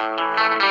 All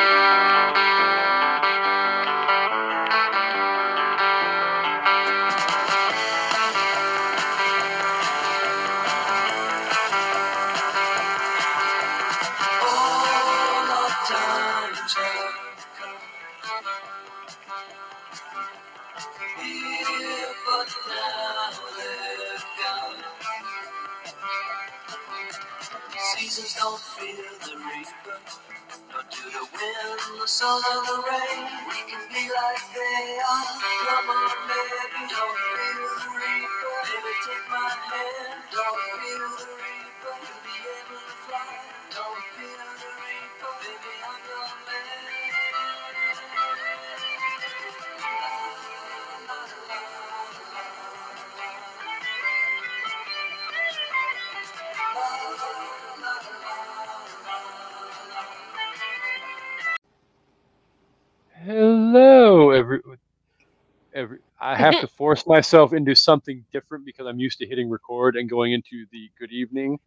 have mm-hmm. to force myself into something different because I'm used to hitting record and going into the good evening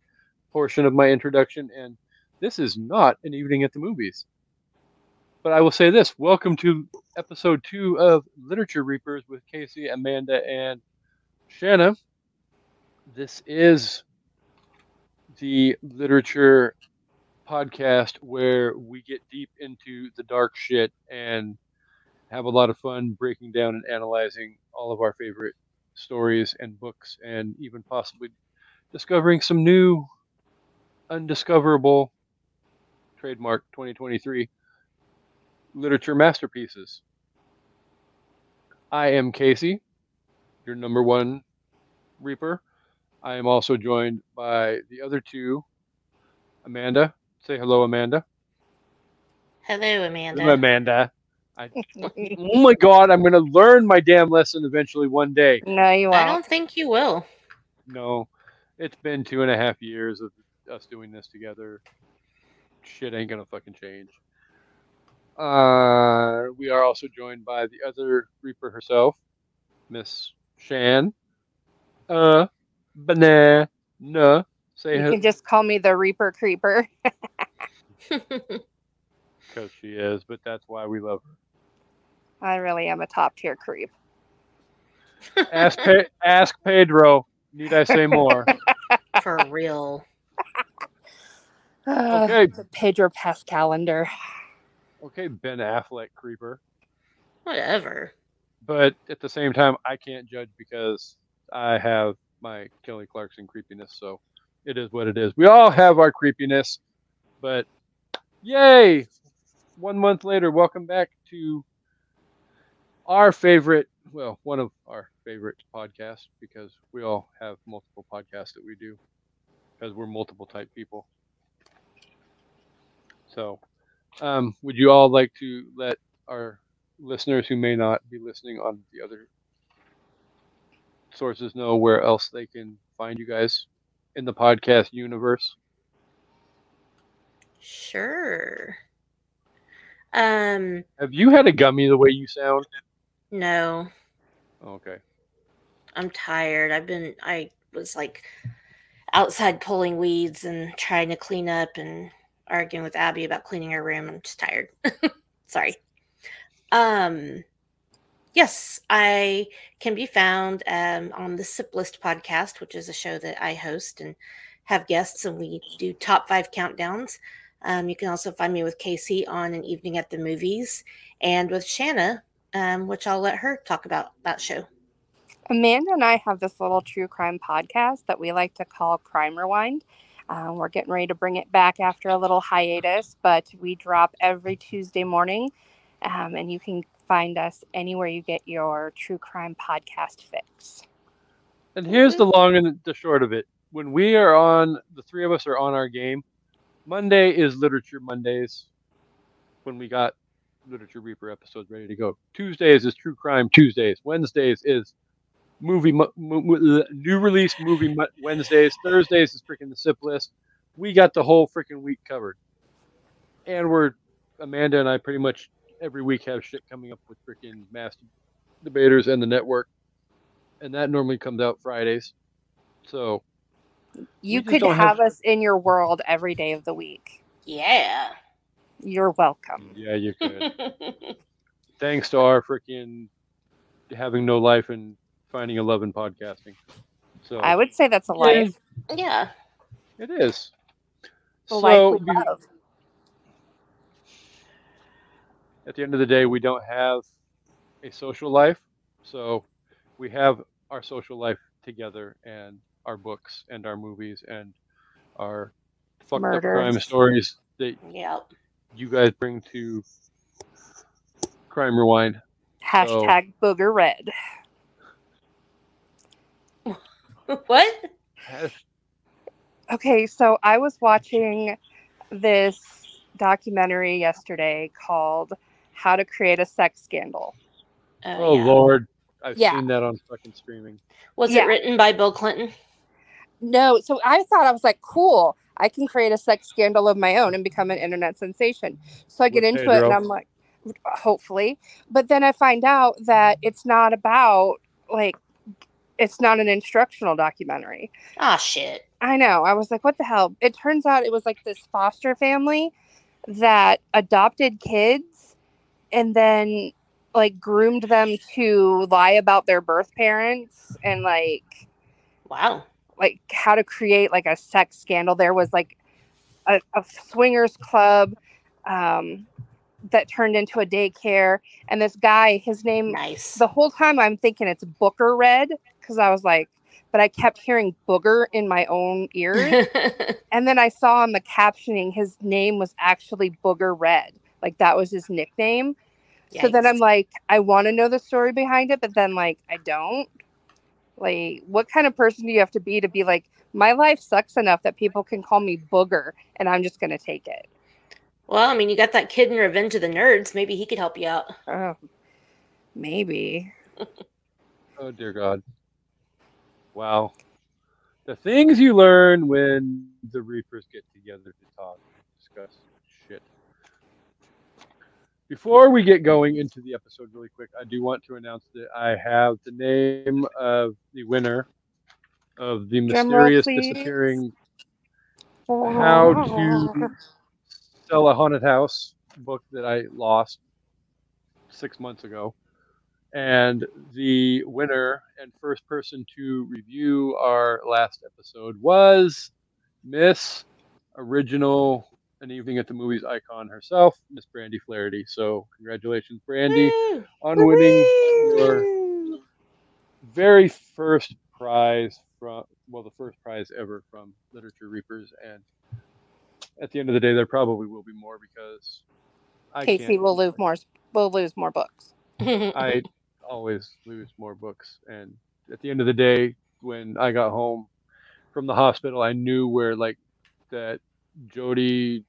portion of my introduction, and this is not an evening at the movies. But I will say this: Welcome to episode two of Literature Reapers with Kasey, Amanda, and Shana. This is the literature podcast where we get deep into the dark shit and have a lot of fun breaking down and analyzing all of our favorite stories and books and even possibly discovering some new undiscoverable trademark 2023 literature masterpieces. I am Kasey, your number one reaper. I am also joined by the other two, Amanda. Say hello, Amanda. Hello, Amanda. Amanda. I, oh my god, I'm going to learn my damn lesson eventually one day. No, you won't. I don't think you will. No, it's been two and a half years of us doing this together. Shit ain't gonna fucking change. Uh, we are also joined by the other Reaper herself, Miss Shan. Uh, banana. Say You her can just call me the Reaper Creeper. because she is, but that's why we love her. I really am a top tier creep. Ask Pe- ask Pedro. Need I say more? For real. Okay. The Pedro Pascalander. Okay, Ben Affleck creeper. Whatever. but at the same time, I can't judge because I have my Kelly Clarkson creepiness. So it is what it is. We all have our creepiness, but yay! One month later, welcome back to our favorite, well, one of our favorite podcasts because we all have multiple podcasts that we do because we're multiple type people. So, um, would you all like to let our listeners who may not be listening on the other sources know where else they can find you guys in the podcast universe. Sure. Um, Have you had a gummy the way you sound? No, Okay. I'm tired. I've been I was like outside pulling weeds and trying to clean up and arguing with Abby about cleaning her room. I'm just tired. Sorry. Um yes, I can be found um, on the Sip List podcast, which is a show that I host and have guests, and we do top five countdowns. Um, you can also find me with Kasey on an evening at the movies, and with Shana, um, which I'll let her talk about that show. Amanda and I have this little true crime podcast that we like to call Crime Rewind. Um, we're getting ready to bring it back after a little hiatus, but we drop every Tuesday morning, um, and you can find us anywhere you get your true crime podcast fix. And here's the long and the short of it. When we are on, the three of us are on our game. Monday is Literature Mondays. When we got Literature Reaper episodes ready to go. Tuesdays is True Crime Tuesdays. Wednesdays is movie mo- mo- mo- new release movie mo- Wednesdays. Thursdays is freaking the sip list. We got the whole freaking week covered. And we're Amanda and I pretty much every week have shit coming up with freaking master debaters and the network. And that normally comes out Fridays. So You could have have- us in your world every day of the week. Yeah. You're welcome. Mm, yeah, you could. Thanks to our freaking having no life and finding a love in podcasting. So I would say that's a life. yeah. it is. The So life we love. at the end of the day, we don't have a social life. So we have our social life together and our books and our movies and our fucked up crime stories that Yep. You guys bring to Crime Rewind. Hashtag booger red. What? Okay, so I was watching this documentary yesterday called How to Create a Sex Scandal. Oh, oh yeah. Lord, I've Yeah. seen that on fucking streaming. Was Yeah. it written by Bill Clinton? No, so I thought I was like, cool, I can create a sex scandal of my own and become an internet sensation. So I get With into it and I'm like, hopefully. But then I find out that it's not about like, it's not an instructional documentary. Ah, shit. I know. I was like, what the hell? It turns out it was like this foster family that adopted kids and then like groomed them to lie about their birth parents and like Wow. Like how to create like a sex scandal. There was like a, a swingers club um, that turned into a daycare, and this guy, his name, Nice. the whole time I'm thinking it's Booker Red because I was like, but I kept hearing booger in my own ears, and then I saw on the captioning his name was actually Booger Red, like that was his nickname. So then I'm like, I want to know the story behind it, but then like I don't. Like, what kind of person do you have to be to be like, my life sucks enough that people can call me booger and I'm just gonna take it? Well, I mean, you got that kid in Revenge of the Nerds. Maybe he could help you out. Oh, maybe. Oh dear God. Wow. The things you learn when the Reapers get together to talk, discuss shit. Before we get going into the episode really quick, I do want to announce that I have the name of the winner of the mysterious please. disappearing how to sell a haunted house book that I lost six months ago. And the winner and first person to review our last episode was Miss Original An Evening at the Movies icon herself, Miss Brandy Flaherty. So, congratulations, Brandy, Woo! on winning your very first prize from well the first prize ever from literature reapers and at the end of the day there probably will be more because I Kasey will lose more. Will lose more books. I always lose more books and at the end of the day when I got home from the hospital I knew where like that Jodi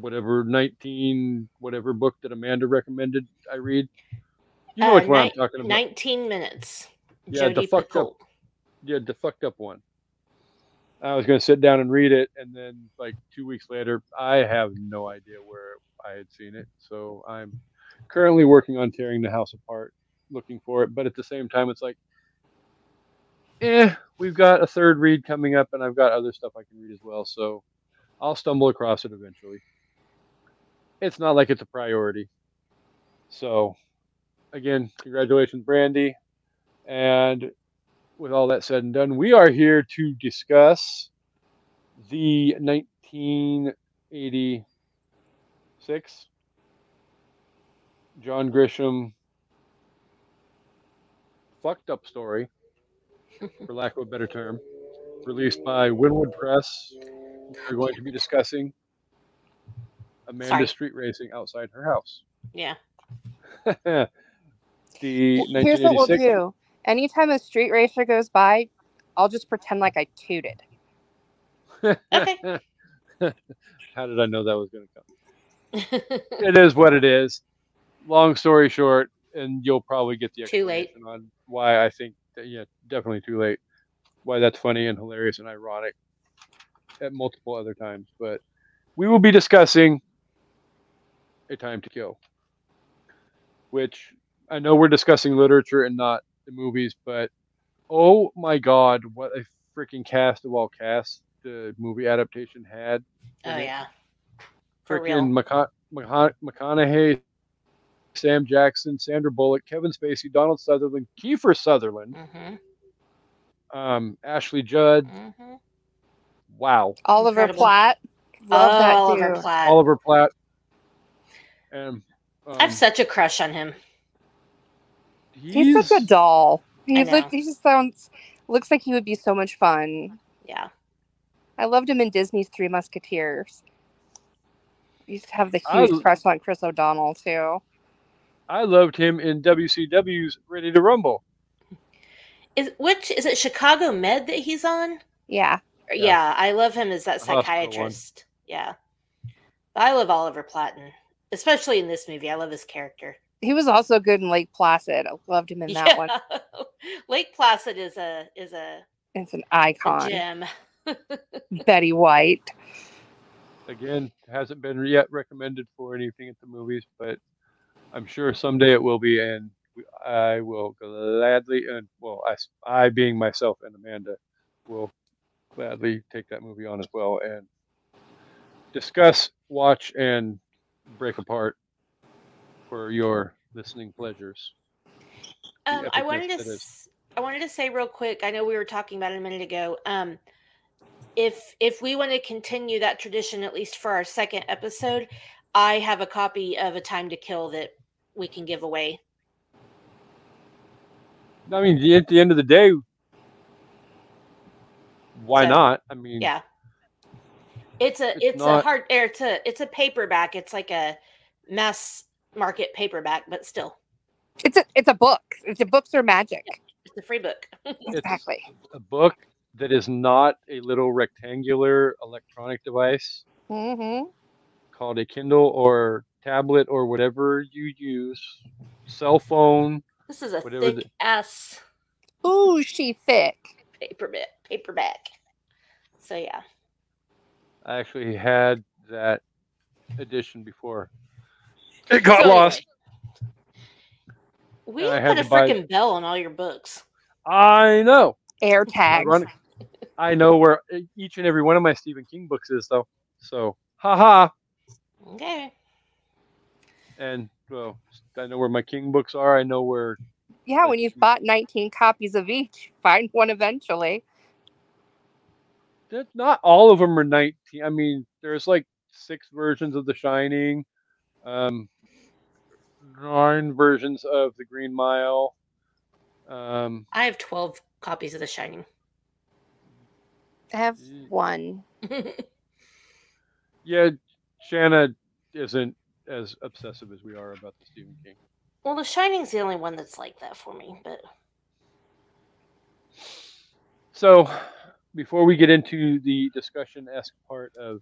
whatever 19 whatever book that Amanda recommended I read you know Uh, which one I'm talking about 19 minutes. Yeah, the Jodi fucked up- yeah, the fucked up one. I was gonna sit down and read it, and then like two weeks later, I have no idea where I had seen it. So I'm currently working on tearing the house apart, looking for it. But at the same time, it's like, eh, we've got a third read coming up, and I've got other stuff I can read as well. So I'll stumble across it eventually. It's not like it's a priority. So again, congratulations, Brandy. And with all that said and done, we are here to discuss the 1986 John Grisham fucked up story, for lack of a better term, released by Wynwood Press. We're going to be discussing Amanda Sorry. Street Racing outside her house. Yeah. the Here's what we'll 1986 do. Anytime a street racer goes by, I'll just pretend like I tooted. Okay. How did I know that was going to come? It is what it is. Long story short, and you'll probably get the Too late. explanation on why I think that, yeah, definitely too late. Why that's funny and hilarious and ironic at multiple other times. But we will be discussing A Time to Kill, which I know we're discussing literature and not the movies, but oh my god, what a freaking cast of all casts the movie adaptation had. oh, it. yeah. Freaking McCon- McCon- McConaughey, Sam Jackson, Sandra Bullock, Kevin Spacey, Donald Sutherland, Kiefer Sutherland, Mm-hmm. um, Ashley Judd. Mm-hmm. Wow, Oliver Incredible. Platt. Love that Oliver too. Platt. Oliver Platt, and um, I have such a crush on him. He's, such a doll. He I he just sounds looks like he would be so much fun. Yeah. I loved him in Disney's Three Musketeers. I used to have the huge l- crush on Chris O'Donnell too. I loved him in WCW's Ready to Rumble. Is which is it Chicago Med that he's on? Yeah. Yeah. Yeah, I love him as that The hospital one. psychiatrist. Yeah. But I love Oliver Platten, especially in this movie. I love his character. He was also good in Lake Placid. I loved him in that one. Lake Placid is a is a, It's an a icon. gem. Betty White. Again, hasn't been yet recommended for anything at the movies, but I'm sure someday it will be, and I will gladly, and well, I, I being myself and Amanda, will gladly take that movie on as well and discuss, watch, and break apart for your listening pleasures. Um, I wanted to s- I wanted to say real quick. I know we were talking about it a minute ago. Um, if if we want to continue that tradition, at least for our second episode, I have a copy of A Time to Kill that we can give away. I mean, at the end of the day, why So, not? I mean, Yeah. It's a It's it's, a hard or it's a it's a paperback. It's like a mass market paperback, but still, It's a it's a book. It's a books are magic. it's a free book. Exactly. a book that is not a little rectangular electronic device hmm called a Kindle or tablet or whatever you use, cell phone. This is a Whatever thick the- ass Ooh, she thick. paperback paperback. So yeah. I actually had that edition before. It got So lost. We put a freaking bell on all your books. I know. Air tags. Ironic- I know where each and every one of my Stephen King books is, though. So, haha. Okay. And well, I know where my King books are. I know where Yeah, when you've bought 19 copies of each, find one eventually. That not all of them are 19 i mean there's like six versions of the shining um nine versions of the green mile um I have 12 copies of The Shining. I have one. yeah shana isn't as obsessive as we are about the stephen king well, The Shining's the only one that's like that for me, but so before we get into the discussion esque part of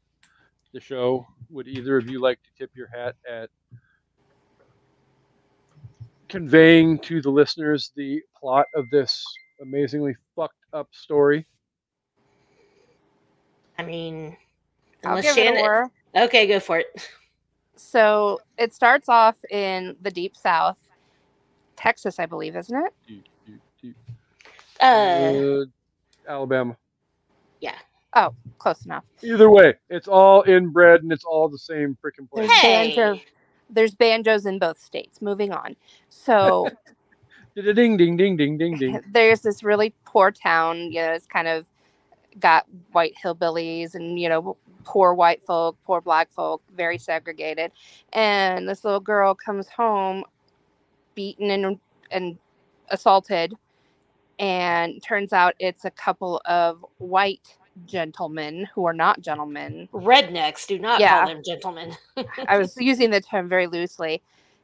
the show would either of you like to tip your hat at conveying to the listeners the plot of this amazingly fucked up story I mean, I'll unless give it a Shannon. whirl. Okay, go for it. So it starts off in the deep south, Texas, I believe, isn't it? Do- do- do- Uh, uh, alabama Oh, close enough. either way it's all inbred and it's all the same freaking place There's hey, banjo. There's banjos in both states. Moving on. So ding ding ding ding ding ding there's this really poor town. You know, it's kind of got white hillbillies and you know poor white folk, poor black folk, very segregated. And this little girl comes home, beaten and and assaulted, and turns out it's a couple of white gentlemen who are not gentlemen. rednecks do not Yeah. call them gentlemen. I was using the term very loosely,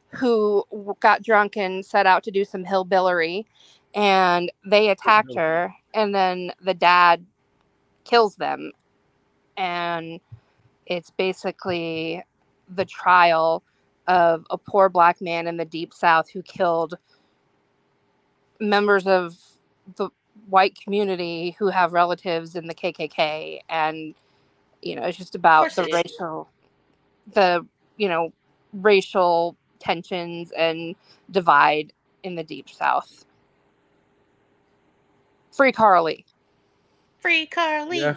who got drunk and set out to do some hillbillery, and they attacked her, and then the dad kills them, and it's basically the trial of a poor black man in the deep south who killed members of the white community who have relatives in the KKK and you know it's just about the it is. racial the you know racial tensions and divide in the deep south free carl lee Free Carl Lee. Yeah.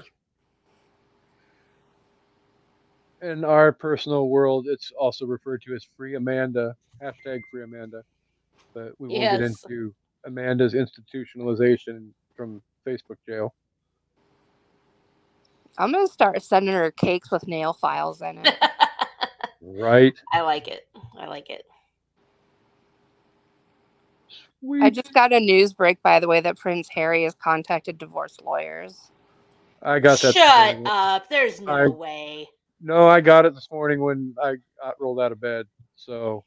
in our personal world, it's also referred to as Free Amanda, hashtag Free Amanda. But we won't get into Amanda's institutionalization from Facebook jail. I'm gonna start sending her cakes with nail files in it. Right? I like it. I like it. Sweet. I just got a news break, by the way, that Prince Harry has contacted divorce lawyers. I got that. Shut up. There's no I- way. No, I got it this morning when I got rolled out of bed. So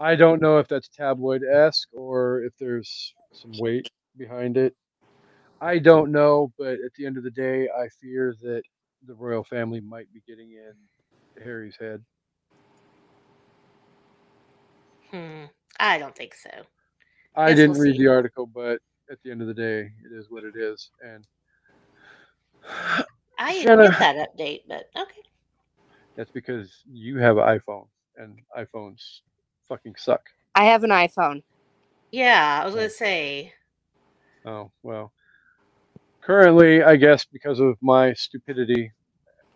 I don't know if that's tabloid esque or if there's some weight behind it. I don't know, but at the end of the day, I fear that the royal family might be getting in Harry's head. Hmm. I don't think so. I Guess didn't we'll read see. the article, but at the end of the day, it is what it is. And I didn't get that update, but okay. that's because you have an iPhone and iPhones fucking suck. I have an iPhone. Yeah, I was Oh. gonna say. Oh, well. Currently, I guess because of my stupidity,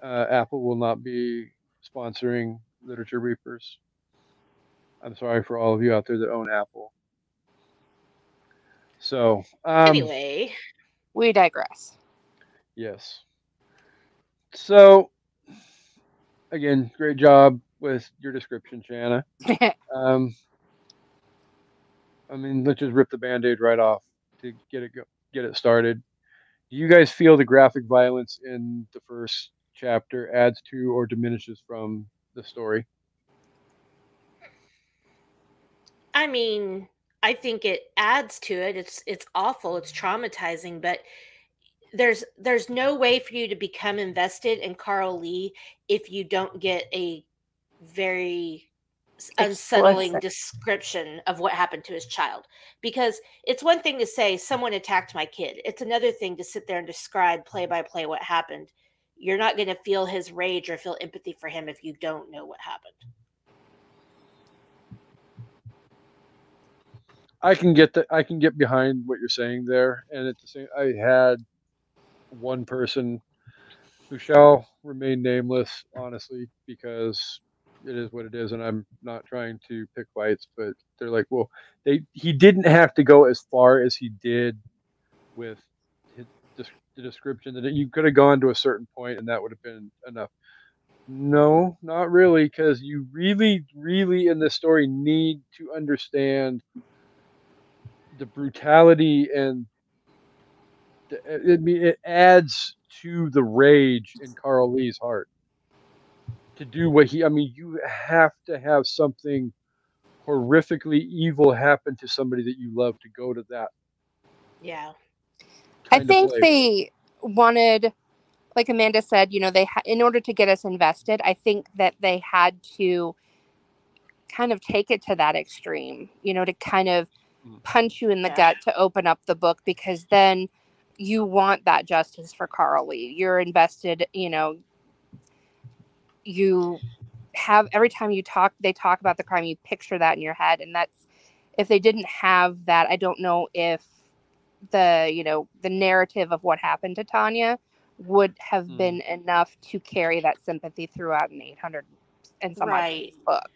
uh, Apple will not be sponsoring Literature Reapers. I'm sorry for all of you out there that own Apple. So, um, anyway, We digress. yes. So, again, great job with your description, Shana. Um, I mean, let's just rip the band-aid right off to get it go, get it started. Do you guys feel the graphic violence in the first chapter adds to or diminishes from the story? I mean, I think it adds to it. It's it's awful. It's traumatizing, but there's there's no way for you to become invested in Carl Lee if you don't get a very unsettling Explicit. description of what happened to his child because it's one thing to say someone attacked my kid it's another thing to sit there and describe play by play what happened you're not going to feel his rage or feel empathy for him if you don't know what happened I can get that. I can get behind what you're saying there, and at the same, I had one person who shall remain nameless, honestly, because it is what it is, and I'm not trying to pick fights. But they're like, well, they he didn't have to go as far as he did with his, the description that you could have gone to a certain point, and that would have been enough. No, not really, because you really, really in this story need to understand the brutality and the, it, it, it adds to the rage in Carl Lee's heart to do what he. I mean, you have to have something horrifically evil happen to somebody that you love to go to that. yeah I think they wanted, like Amanda said, you know, they ha- in order to get us invested, I think that they had to kind of take it to that extreme, you know, to kind of Mm. punch you in the Yeah. gut to open up the book because then you want that justice for Carl Lee. You're invested, you know, you have every time you talk they talk about the crime you picture that in your head and that's if they didn't have that i don't know if the you know the narrative of what happened to tanya would have Hmm. been enough to carry that sympathy throughout an 800 and some Right. book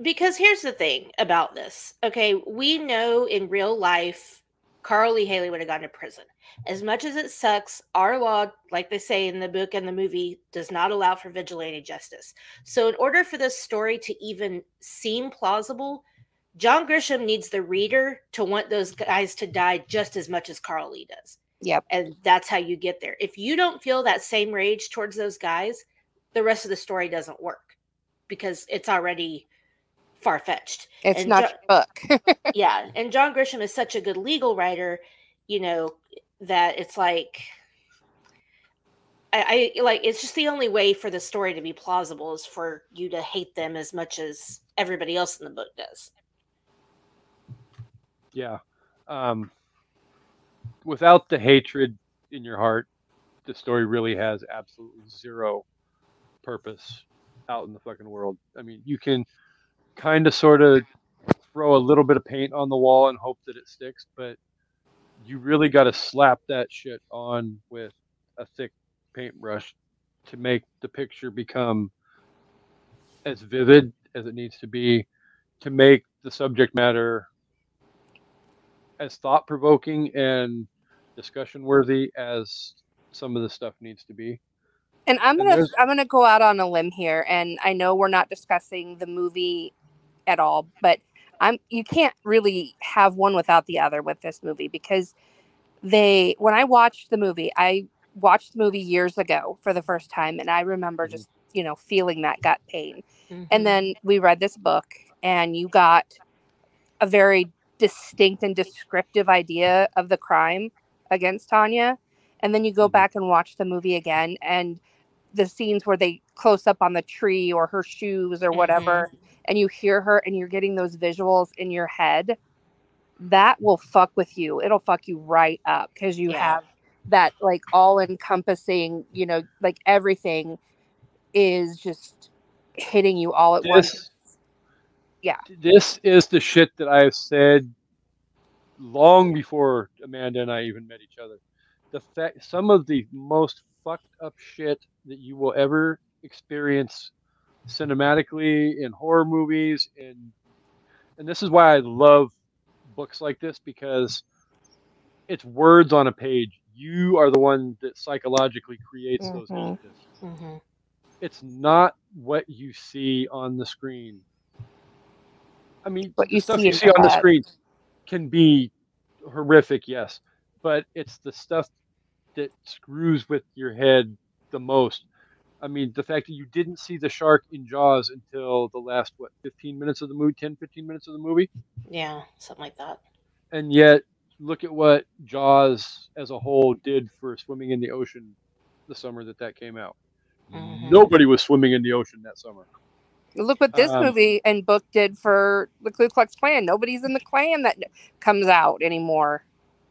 because here's the thing about this okay we know in real life carl lee hailey would have gone to prison. As much as it sucks our law like they say in the book and the movie does not allow for vigilante justice. So in order for this story to even seem plausible john grisham needs the reader to want those guys to die just as much as Carl Lee does. Yep. and that's how you get there. If you don't feel that same rage towards those guys the rest of the story doesn't work because it's already far fetched. it's And not Jo- your book yeah, and John Grisham is such a good legal writer, you know, that it's like I, I like it's just the only way for the story to be plausible is for you to hate them as much as everybody else in the book does. Yeah. Um, without the hatred in your heart, the story really has absolutely zero purpose out in the fucking world. I mean, you can kind of sort of throw a little bit of paint on the wall and hope that it sticks, but you really got to slap that shit on with a thick paintbrush to make the picture become as vivid as it needs to be, to make the subject matter as thought provoking and discussion worthy as some of the stuff needs to be. And I'm gonna I'm gonna go out on a limb here, and I know we're not discussing the movie at all, but I'm you can't really have one without the other with this movie because they when I watched the movie, I watched the movie years ago for the first time, and I remember Mhm. just you know feeling that gut pain. Mhm. And then we read this book, and you got a very distinct and descriptive idea of the crime against Tanya. And then you go Mhm. back and watch the movie again, and the scenes where they close up on the tree or her shoes or whatever, and you hear her and you're getting those visuals in your head, that will fuck with you. It'll fuck you right up because you Yeah. have that like all encompassing, you know, like everything is just hitting you all at once. Yeah. This is the shit that I've said long before Amanda and I even met each other. The fact, some of the most fucked up shit that you will ever experience cinematically in horror movies and and this is why I love books like this because it's words on a page. You are the one that psychologically creates those Mhm. images Mhm. it's not what you see on the screen. I mean, What the you stuff see you see on the screen can be horrific, yes, but it's the stuff that screws with your head the most. I mean, the fact that you didn't see the shark in Jaws until the last what 15 minutes of the movie, 10 15 minutes of the movie, Yeah, something like that. and yet look at what Jaws as a whole did for swimming in the ocean the summer that that came out. Mhm. Nobody was swimming in the ocean that summer. Look what this Um, movie and book did for the Ku Klux Klan. Nobody's in the Klan that comes out anymore.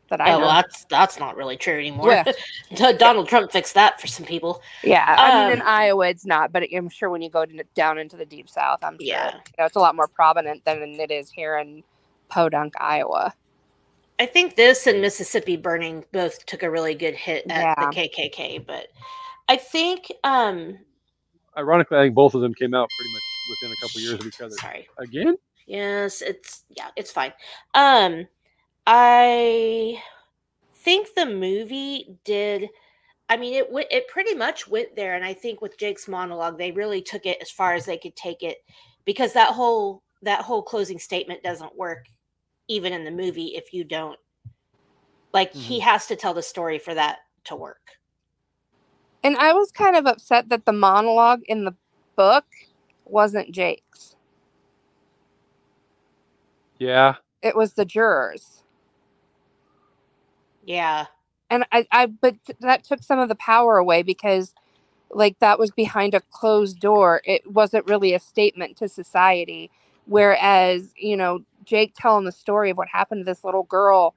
That I Oh, know. well, that's that's not really true anymore. Yeah. Donald Trump fixed that for some people. yeah, I mean in um, Iowa it's not, but I'm sure when you go to, down into the deep south, I'm sure Yeah. you know, it's a lot more prominent than it is here in Podunk, Iowa. I think this and Mississippi burning both took a really good hit at Yeah. the KKK, but I think um Ironically, I think both of them came out pretty much within a couple years of each other. sorry. Again, Yes, it's yeah, it's fine. Um I think the movie did I mean it went it pretty much went there and I think with Jake's monologue they really took it as far as they could take it because that whole that whole closing statement doesn't work even in the movie if you don't like he mm-hmm. has to tell the story for that to work. And I was kind of upset that the monologue in the book wasn't Jake's. yeah, It was the jurors. Yeah. and I, I but th- that took some of the power away because like that was behind a closed door. It wasn't really a statement to society. Whereas you know jake telling the story of what happened to this little girl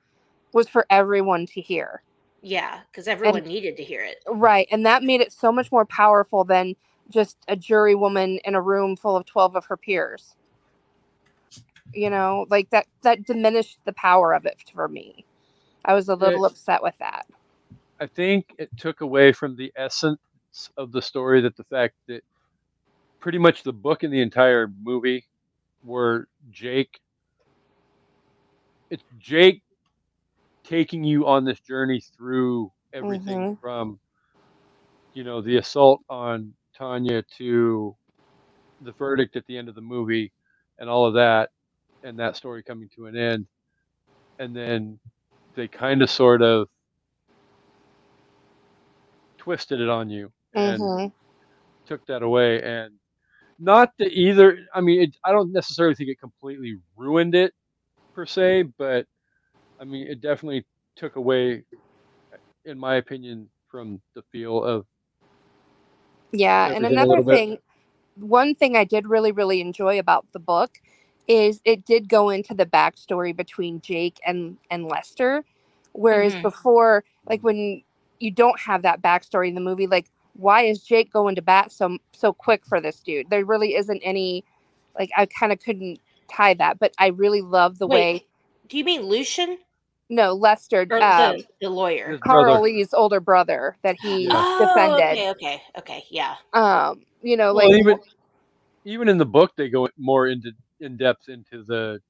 was for everyone to hear. Yeah, because everyone needed to hear it. right and that made it so much more powerful than just a jury woman in a room full of 12 of her peers. You know like that that diminished the power of it for me i was a little It's- upset with that I think it took away from the essence of the story that the fact that pretty much the book and the entire movie were Jake. It's Jake taking you on this journey through everything Mhm. from, you know, the assault on Tanya to the verdict at the end of the movie and all of that, and that story coming to an end. And then they kind of sort of twisted it on you and Mhm. took that away and not that either i mean it, i don't necessarily think it completely ruined it per se but i mean it definitely took away in my opinion from the feel of Yeah, and another thing, one thing I did really, really enjoy about the book is it did go into the backstory between Jake and and Lester, whereas Mhm. before, like when you don't have that backstory in the movie, like why is Jake going to bat so so quick for this dude? There really isn't any, like I kind of couldn't tie that, but I really love the Wait. way. Do you mean Lucien? No, Lester, Or um, the, the lawyer. His Carl. Lee's older brother that he Yeah. Oh, defended. okay, okay, okay, yeah. Um, you know, Well, like even even in the book, they go more into in depth into the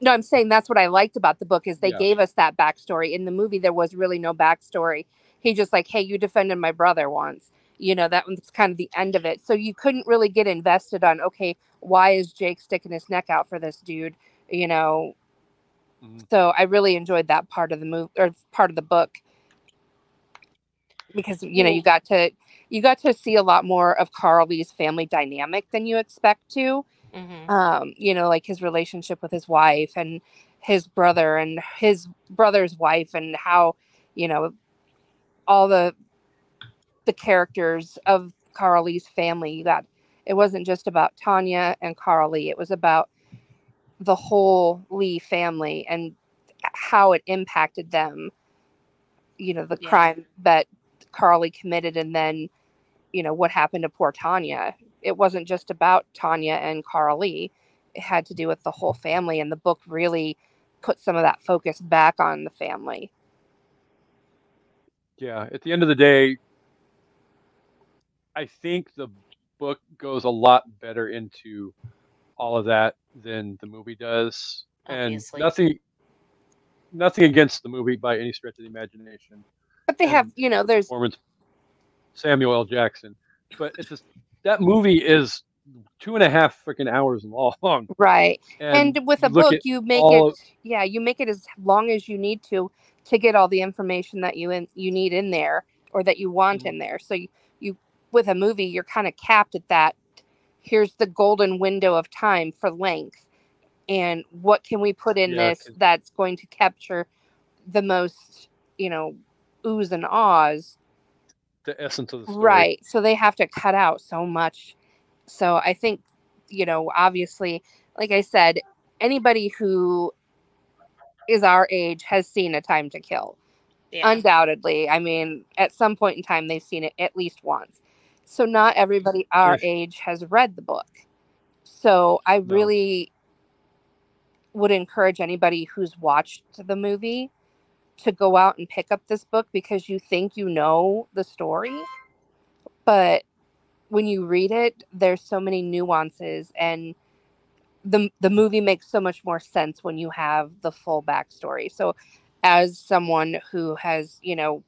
no, I'm saying that's what I liked about the book is they Yeah. gave us that backstory. In the movie, there was really no backstory. He just like, hey, you defended my brother once. You know, that was kind of the end of it. So you couldn't really get invested on, okay, why is Jake sticking his neck out for this dude? You know. Mhm. So I really enjoyed that part of the movie or part of the book because you know you got to you got to see a lot more of Carl Lee's family dynamic than you expect to hmm um you know like his relationship with his wife and his brother and his brother's wife and how you know all the the characters of Carl Lee's family you got it wasn't just about Tanya and Carl Lee it was about the whole Lee family and how it impacted them you know the Yeah. crime that Carl Lee committed and then you know what happened to poor Tanya it wasn't just about Tanya and Carl Lee. It had to do with the whole family, and the book really put some of that focus back on the family. yeah. At the end of the day, I think the book goes a lot better into all of that than the movie does, Obviously. and nothing nothing against the movie by any stretch of the imagination. But they have, you know, there's Samuel L. Jackson, but it's just that movie is two and a half freaking hours long. right. And, And, with a book, you make it, yeah, you make it as long as you need to to get all the information that you in, you need in there or that you want Mhm. in there. So you, you with a movie, you're kind of capped at that. Here's the golden window of time for length, and what can we put in Yeah, this that's going to capture the most, you know, oohs and ahs the essence of the story. Right. So they have to cut out so much. So I think, you know, obviously, like I said, anybody who is our age has seen A Time to Kill. Yeah. Undoubtedly. I mean, at some point in time, they've seen it at least once. So not everybody our Yes. age has read the book. So I No. really would encourage anybody who's watched the movie to go out and pick up this book because you think you know the story but when you read it there's so many nuances and the the movie makes so much more sense when you have the full backstory. So as someone who has you know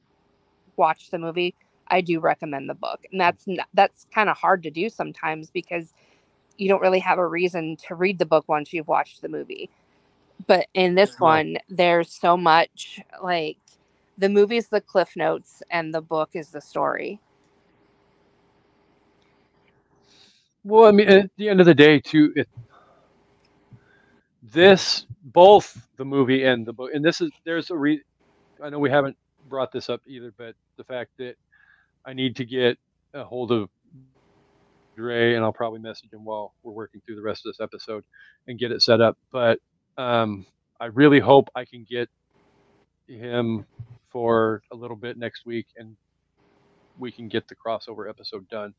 watched the movie i do recommend the book. And that's that's kind of hard to do sometimes because you don't really have a reason to read the book once you've watched the movie but in this No. one there's so much like the movie's the cliff notes and the book is the story Well, I mean, at the end of the day, too, it, this both the movie and the book, and this is there's a re. I know we haven't brought this up either, but the fact that I need to get a hold of Dre, and I'll probably message him while we're working through the rest of this episode and get it set up. But um, I really hope I can get him for a little bit next week, and we can get the crossover episode done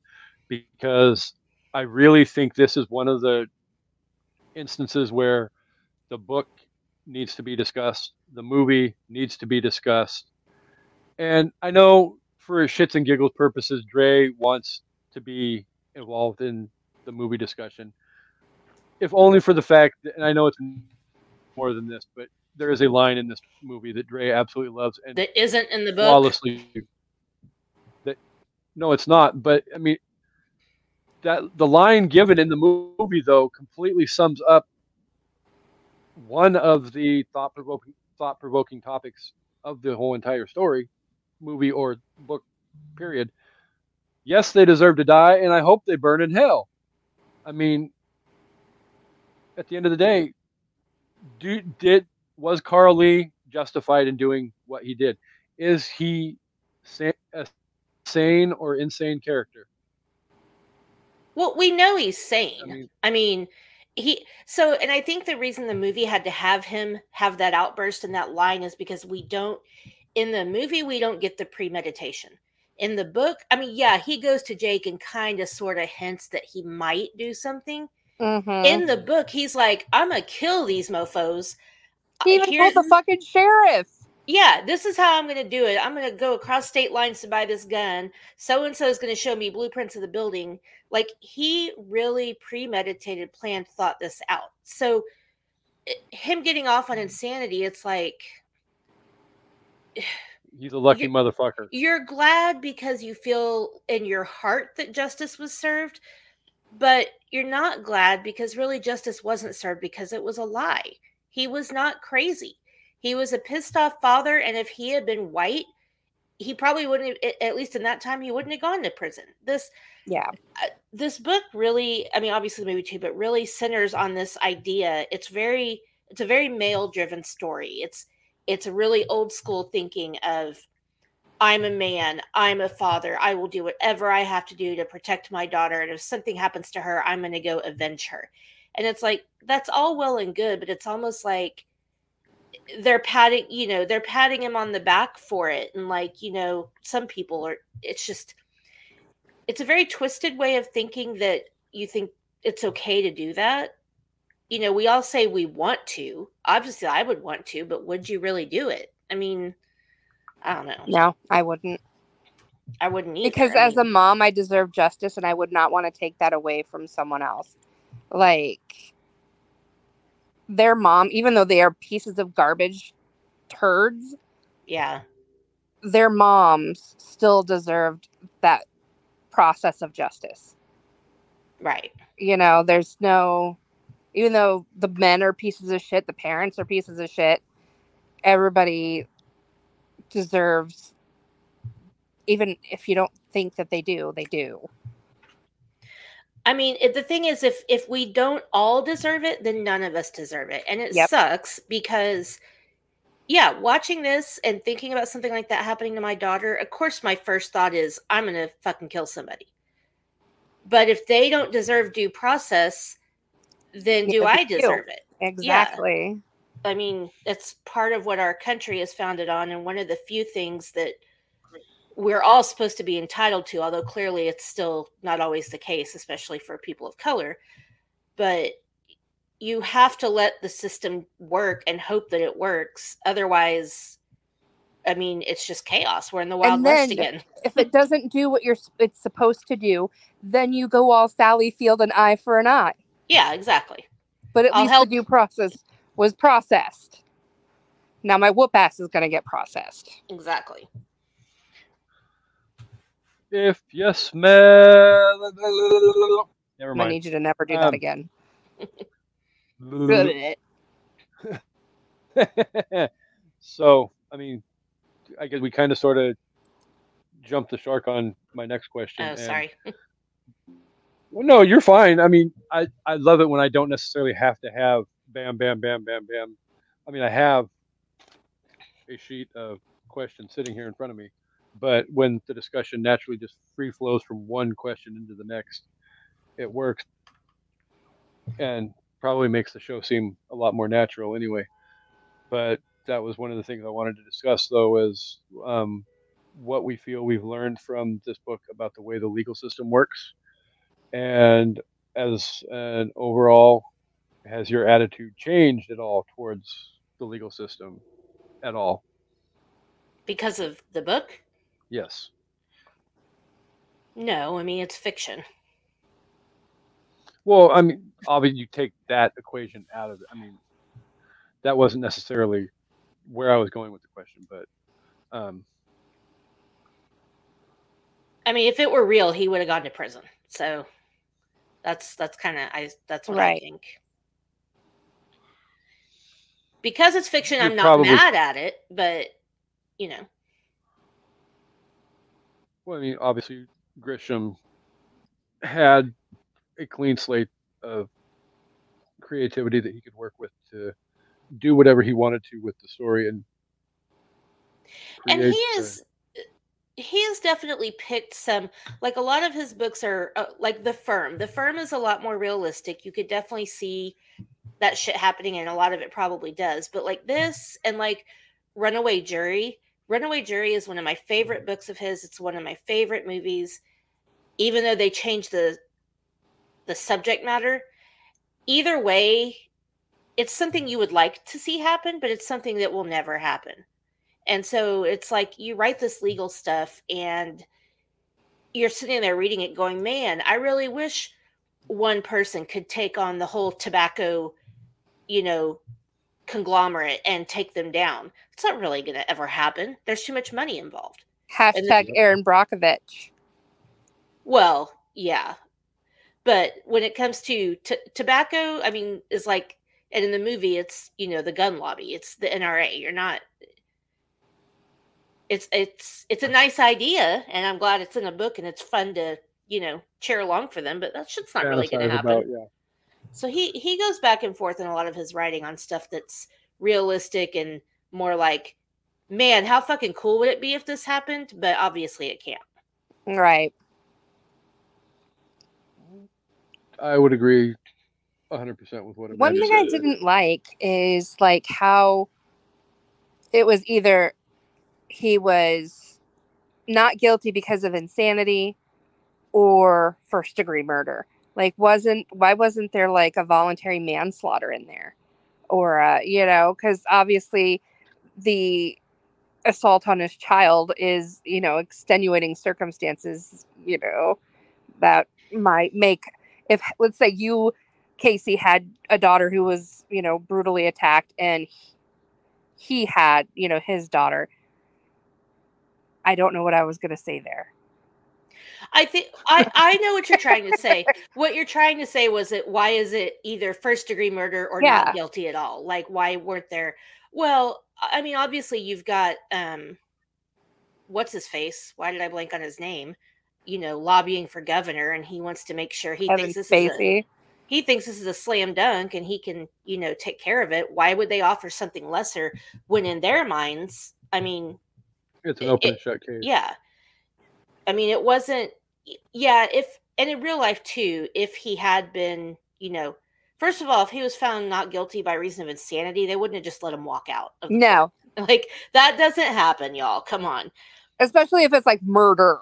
because I really think this is one of the instances where the book needs to be discussed, the movie needs to be discussed. And I know for shits and giggles purposes, Dre wants to be involved in the movie discussion. If only for the fact that, and I know it's more than this, but there is a line in this movie that Dre absolutely loves and that isn't in the book. flawlessly. That no, it's not. But I mean, that the line given in the movie though completely sums up one of the thought provoking thought provoking topics of the whole entire story, movie or book, period. Yes, they deserve to die, and I hope they burn in hell. I mean, at the end of the day, do, did was Carl Lee justified in doing what he did? Is he sa- a sane or insane character? Well, we know he's sane. I mean, I mean, he so and I think the reason the movie had to have him have that outburst and that line is because we don't in the movie we don't get the premeditation. In the book, I mean, yeah, he goes to Jake and kind of sort of hints that he might do something. Mhm. In the book, he's like, I'm gonna kill these mofos. He even Here- told the fucking sheriff. yeah, this is how I'm going to do it. I'm going to go across state lines to buy this gun. So and so is going to show me blueprints of the building. Like he really premeditated, planned, thought this out. So i- him getting off on insanity, it's like He's a lucky You- motherfucker. you're glad because you feel in your heart that justice was served, but you're not glad because really justice wasn't served because it was a lie. He was not crazy. He was a pissed off father, and if he had been white, he probably wouldn't. Have, at least in that time, he wouldn't have gone to prison. This Yeah. uh, this book really i mean obviously the movie too but really centers on this idea it's very it's a very male driven story it's it's a really old school thinking of i'm a man i'm a father i will do whatever i have to do to protect my daughter and if something happens to her i'm going to go avenge her and it's like that's all well and good but it's almost like they're patting you know they're patting him on the back for it and like you know some people are it's just it's a very twisted way of thinking that you think it's okay to do that. You know, we all say we want to. Obviously, I would want to, but would you really do it? I mean, I don't know. No, I wouldn't. I wouldn't either. Because I as a mom, I deserve justice and I would not want to take that away from someone else. Like their mom, even though they are pieces of garbage turds, yeah, their moms still deserved that process of justice. right. You know, there's no, even though the men are pieces of shit, the parents are pieces of shit, everybody deserves, even if you don't think that they do, they do. I mean, it, the thing is, if if we don't all deserve it, then none of us deserve it, and it Yep. sucks because, yeah, watching this and thinking about something like that happening to my daughter, of course, my first thought is I'm gonna fucking kill somebody. But if they don't deserve due process, then do I do. deserve it? Exactly. I mean, it's part of what our country is founded on, and one of the few things that we're all supposed to be entitled to, although clearly it's still not always the case, especially for people of color. But you have to let the system work and hope that it works. Otherwise, I mean, it's just chaos. We're in the Wild West again. if it doesn't do what you're it's supposed to do, then you go all Sally Field and eye for an eye. Yeah, exactly. But at I'll least help- the due process was processed. Now my whoop ass is gonna get processed. Exactly. If you smell. Never mind. I'm gonna mind. need you to never do Um, that again. so, I mean, I guess we kind of sort of jumped the shark on my next question. Oh, and- sorry. Well, no, you're fine. I mean, I, I love it when I don't necessarily have to have bam, bam, bam, bam, bam. I mean, I have a sheet of questions sitting here in front of me, but when the discussion naturally just free flows from one question into the next, it works and probably makes the show seem a lot more natural anyway. But that was one of the things I wanted to discuss, though, is um, what we feel we've learned from this book about the way the legal system works and as an overall has your attitude changed at all towards the legal system at all Because of the book? yes No, I mean, it's fiction. well i mean obviously you take that equation out of it i mean that wasn't necessarily where i was going with the question but um I mean, if it were real, he would have gone to prison. So that's that's kind of I that's what I think. Because it's fiction, You're I'm not probably- mad at it, but you know, well i mean obviously grisham had a clean slate of creativity that he could work with to do whatever he wanted to with the story and and he is he has definitely picked some like a lot of his books are uh, like the firm. The firm is a lot more realistic. You could definitely see that shit happening and a lot of it probably does but like mm. this and like runaway jury. Runaway jury is one of my favorite mm. books of his. It's one of my favorite movies. Even though they changed the the subject matter either way it's something mm. you would like to see happen, but it's something that will never happen. And so it's like you write this legal stuff and you're sitting there reading it going, man, I really wish one person could take on the whole tobacco, you know, conglomerate and take them down. It's not really going to ever happen. There's too much money involved. Hashtag then- Erin Brockovich. Well, yeah. But when it comes to t- tobacco, I mean, is like, and in the movie, it's, you know, the gun lobby, it's the NRA. You're not, it's, it's, it's a nice idea. And I'm glad it's in a book and it's fun to, you know, cheer along for them, but that shit's not really going to happen. about, yeah. So he he goes back and forth in a lot of his writing on stuff that's realistic and more like, man, how fucking cool would it be if this happened? But obviously it can't. Right. I would agree 100% with what One Amanda thing I didn't like is like how it was either he was not guilty because of insanity or first degree murder. Like wasn't why wasn't there like a voluntary manslaughter in there? Or uh, you know, cuz obviously the assault on his child is, you know, extenuating circumstances, you know, that might make if let's say you Kasey had a daughter who was, you know, brutally attacked and he, he had, you know, his daughter. I don't know what I was going to say there. I think I I know what you're trying to say. What you're trying to say was that why is it either first degree murder or Yeah. not guilty at all? Like why weren't there? Well, I mean, obviously you've got um, what's his face? Why did I blank on his name? You know, lobbying for governor, and he wants to make sure he Kevin thinks this is a, he thinks this is a slam dunk, and he can you know take care of it. Why would they offer something lesser when in their minds? I mean, It's an open it- shut case. yeah. I mean, it wasn't, yeah, if, and in real life too, if he had been, you know, first of all, if he was found not guilty by reason of insanity, they wouldn't have just let him walk out. of No, court. Like, that doesn't happen, y'all. Come on. especially if it's like murder.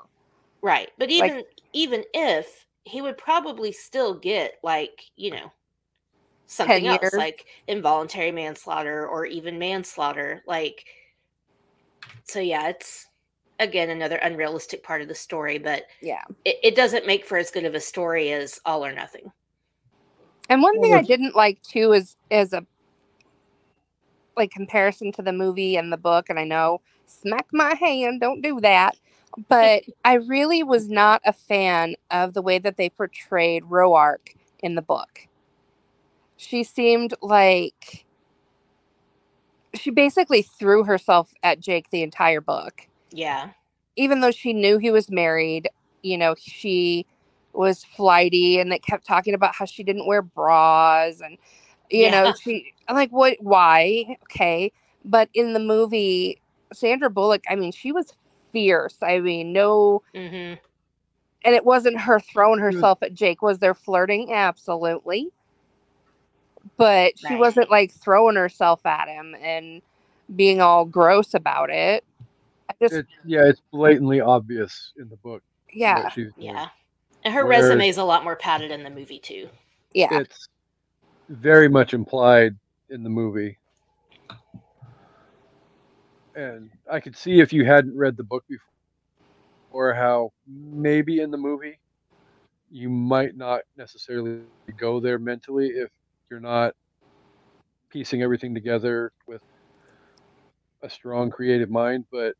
Right. But Like- even, even if he would probably still get, like, you know, something else, years. like involuntary manslaughter or even manslaughter. Like, so yeah, it's, again another unrealistic part of the story but Yeah. it, it doesn't make for as good of a story as all or nothing And one thing I didn't like too is is a like comparison to the movie and the book. And I know, smack my hand, don't do that. But I really was not a fan of the way that they portrayed Roark in the book. She seemed like she basically threw herself at Jake the entire book. Yeah even though she knew he was married, you know, she was flighty and they kept talking about how she didn't wear bras and you Yeah. know, she I'm like what why? Okay. But in the movie, Sandra Bullock, I mean, she was fierce. I mean, no hmm and it wasn't her throwing was- herself at Jake. Was there flirting? Absolutely. But she Right. wasn't like throwing herself at him and being all gross about it. I just It, yeah, it's blatantly obvious in the book. yeah. What she's doing. yeah and her Whereas- resume is a lot more padded in the movie too Yeah. It's very much implied in the movie. And I could see if you hadn't read the book before, or how maybe in the movie you might not necessarily go there mentally if you're not piecing everything together with a strong creative mind. But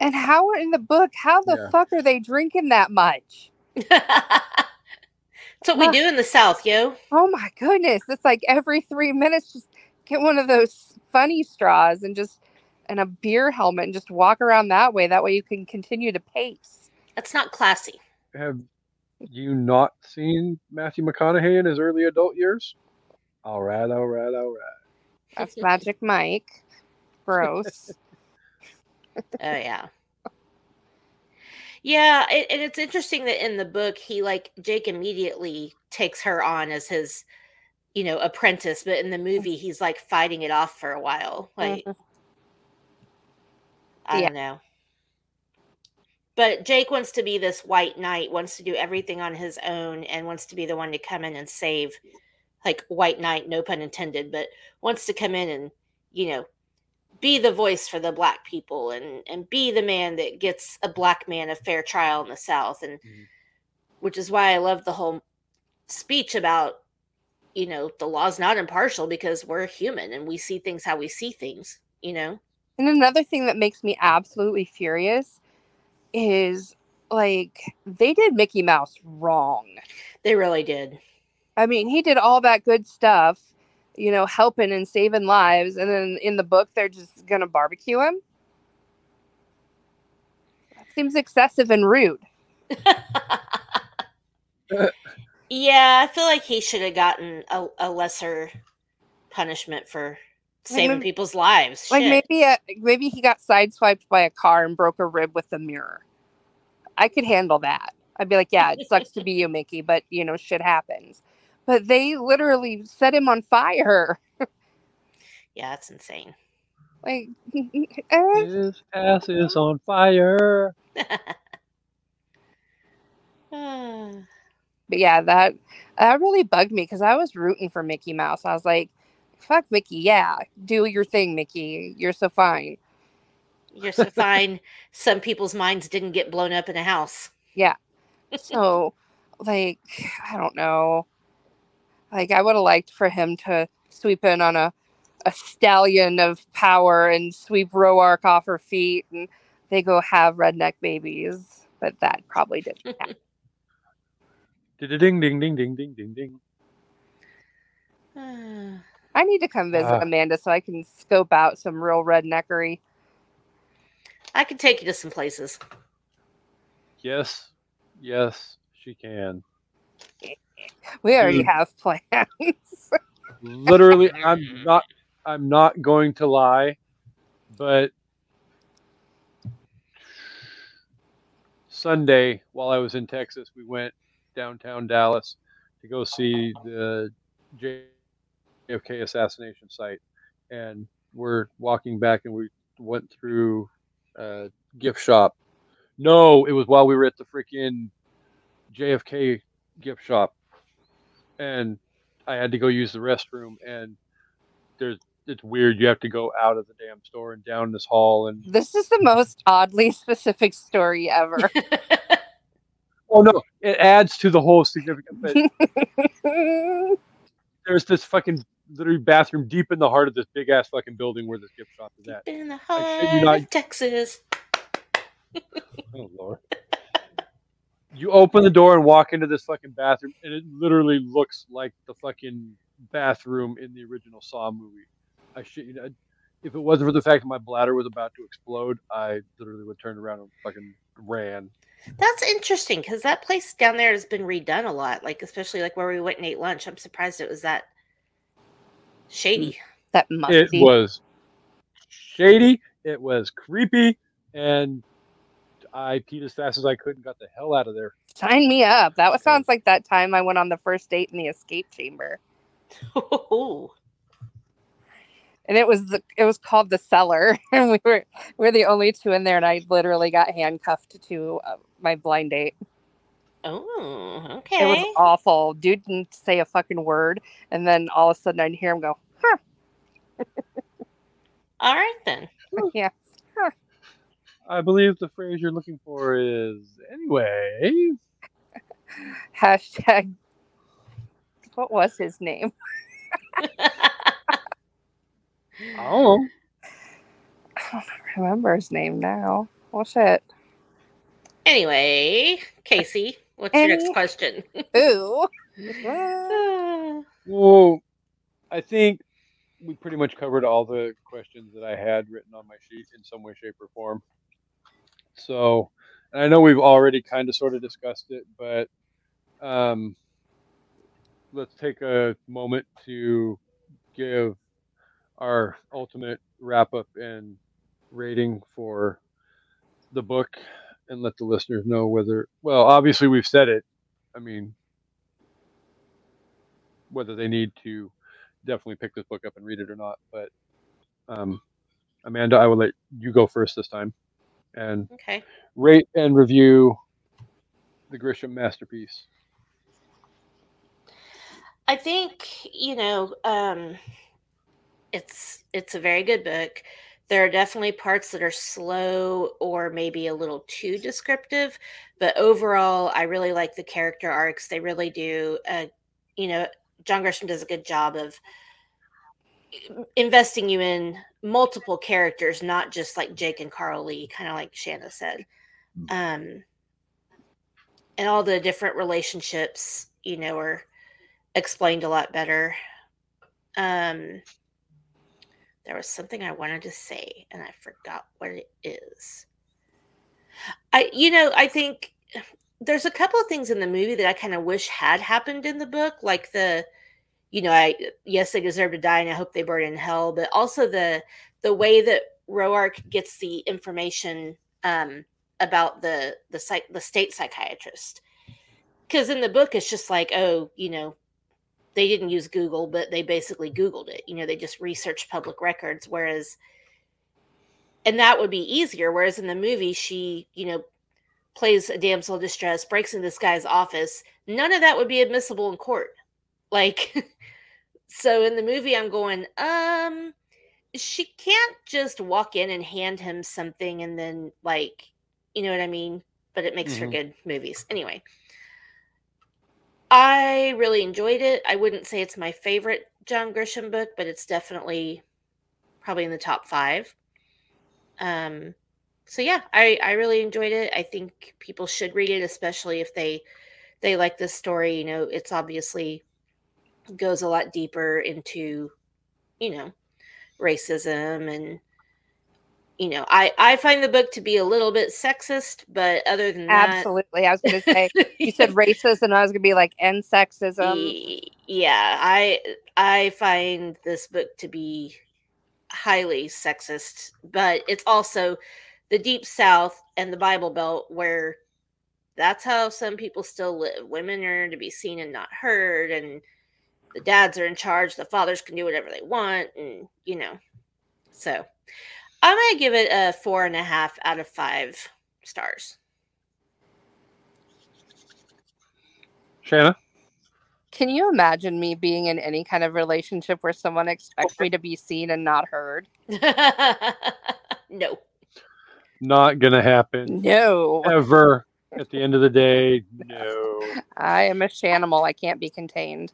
And how in the book, how the Yeah. fuck are they drinking that much? that's what we do in the south yo Oh my goodness. It's like every three minutes, just get one of those funny straws and just and a beer helmet and just walk around that way. That way you can continue to pace. that's not classy have you not seen Matthew McConaughey in his early adult years? All right, all right, all right. That's Magic Mike. Gross. Oh yeah yeah it, and it's interesting that in the book he like jake immediately takes her on as his you know apprentice but in the movie he's like fighting it off for a while like Mhm. i Yeah. don't know but jake wants to be this white knight wants to do everything on his own and wants to be the one to come in and save like white knight, no pun intended, but wants to come in and, you know, be the voice for the black people and and be the man that gets a black man a fair trial in the South. And Mhm. which is why I love the whole speech about, you know, the law's not impartial because we're human and we see things how we see things, you know? And another thing that makes me absolutely furious is like they did Mickey Mouse wrong. They really did. I mean, he did all that good stuff, you know, helping and saving lives, and then in the book they're just gonna barbecue him. That seems excessive and rude. yeah, I feel like he should have gotten a, a lesser punishment for saving maybe- people's lives. Like Shit. maybe a, maybe he got sideswiped by a car and broke a rib with the mirror. I could handle that. I'd be like, yeah, it sucks to be you, Mickey, but you know, shit happens. But they literally set him on fire. yeah, that's insane. Like, eh, His ass is on fire. But yeah, that that really bugged me because I was rooting for Mickey Mouse. I was like, fuck Mickey, yeah, do your thing, Mickey. You're so fine. You're so fine. Some people's minds didn't get blown up in a house. Yeah. So, like, I don't know. Like, I would have liked for him to sweep in on a a stallion of power and sweep Roark off her feet, and they go have redneck babies. But that probably didn't happen. Ding ding ding ding ding ding ding. I need to come visit Ah. Amanda so I can scope out some real redneckery. I can take you to some places. Yes, yes, she can. We already Dude. have plans. Literally, I'm not. I'm not going to lie, but Sunday while I was in Texas, we went downtown Dallas to go see the JFK assassination site, and we're walking back, and we went through a gift shop. No, it was while we were at the freaking JFK gift shop, and I had to go use the restroom, and there's it's weird. You have to go out of the damn store and down this hall, and this is the most oddly specific story ever. oh no, it adds to the whole significance. But there's this fucking literally bathroom deep in the heart of this big ass fucking building where this gift shop is at. Deep in the I shit heart not. of Texas. Oh lord. You open the door and walk into this fucking bathroom, and it literally looks like the fucking bathroom in the original Saw movie. I shit you not. If it wasn't for the fact that my bladder was about to explode, I literally would turn around and fucking ran. That's interesting because that place down there has been redone a lot. Like especially like where we went and ate lunch. I'm surprised it was that shady. Mm, that must It be. was shady. It was creepy, and I peed as fast as I could and got the hell out of there. Sign me up. That was, sounds like that time I went on the first date in the escape chamber. Ooh. and it was the it was called the cellar and we were we are the only two in there and i literally got handcuffed to uh, my blind date Oh, okay. it was awful dude didn't say a fucking word and then all of a sudden i'd hear him go huh All right then. yeah I believe the phrase you're looking for is anyway. hashtag what was his name Oh, i don't remember his name now well shit anyway, Kasey, what's your next question? ooh Ah, well, I think we pretty much covered all the questions that I had written on my sheet in some way, shape, or form. So, I know we've already kind of sort of discussed it, but um, let's take a moment to give our ultimate wrap up and rating for the book and let the listeners know whether, well, obviously we've said it. I mean, whether they need to definitely pick this book up and read it or not. But um, Amanda, I will let you go first this time and okay. rate and review the Grisham masterpiece. I think you know um, it's it's a very good book. There are definitely parts that are slow or maybe a little too descriptive, but overall, I really like the character arcs. They really do. Uh, you know, John Grisham does a good job of investing you in multiple characters, not just like Jake and Carl Lee, kind of like Shana said. Um, and all the different relationships, you know, are explained a lot better. Um, there was something I wanted to say and I forgot what it is. I, you know, I think there's a couple of things in the movie that I kind of wish had happened in the book, like the, you know, I yes they deserve to die and I hope they burn in hell, but also the the way that Roark gets the information um, about the the psych the state psychiatrist. Because in the book, it's just like, oh, you know, they didn't use Google, but they basically Googled it. You know, they just researched public records. Whereas, and that would be easier. Whereas in the movie, she, you know, plays a damsel in distress, breaks into this guy's office. None of that would be admissible in court. Like, so in the movie, I'm going, um, she can't just walk in and hand him something and then, like, you know what I mean? But it makes for Mhm. good movies. Anyway, I really enjoyed it. I wouldn't say it's my favorite John Grisham book, but it's definitely probably in the top five. Um, so yeah, I I really enjoyed it. I think people should read it, especially if they they like this story. You know, it's obviously goes a lot deeper into you know racism and you know I I find the book to be a little bit sexist, but other than that, Absolutely. I was going to say, you said racist, and I was going to be like, and sexism. Yeah i i find this book to be highly sexist but it's also the deep south and the bible belt where that's how some people still live women are to be seen and not heard and the dads are in charge the fathers can do whatever they want and you know so i'm gonna give it a four and a half out of five stars Shana? Can you imagine me being in any kind of relationship where someone expects me to be seen and not heard? no Not gonna happen No. ever. At the end of the day, no. I am a shanimal. I can't be contained.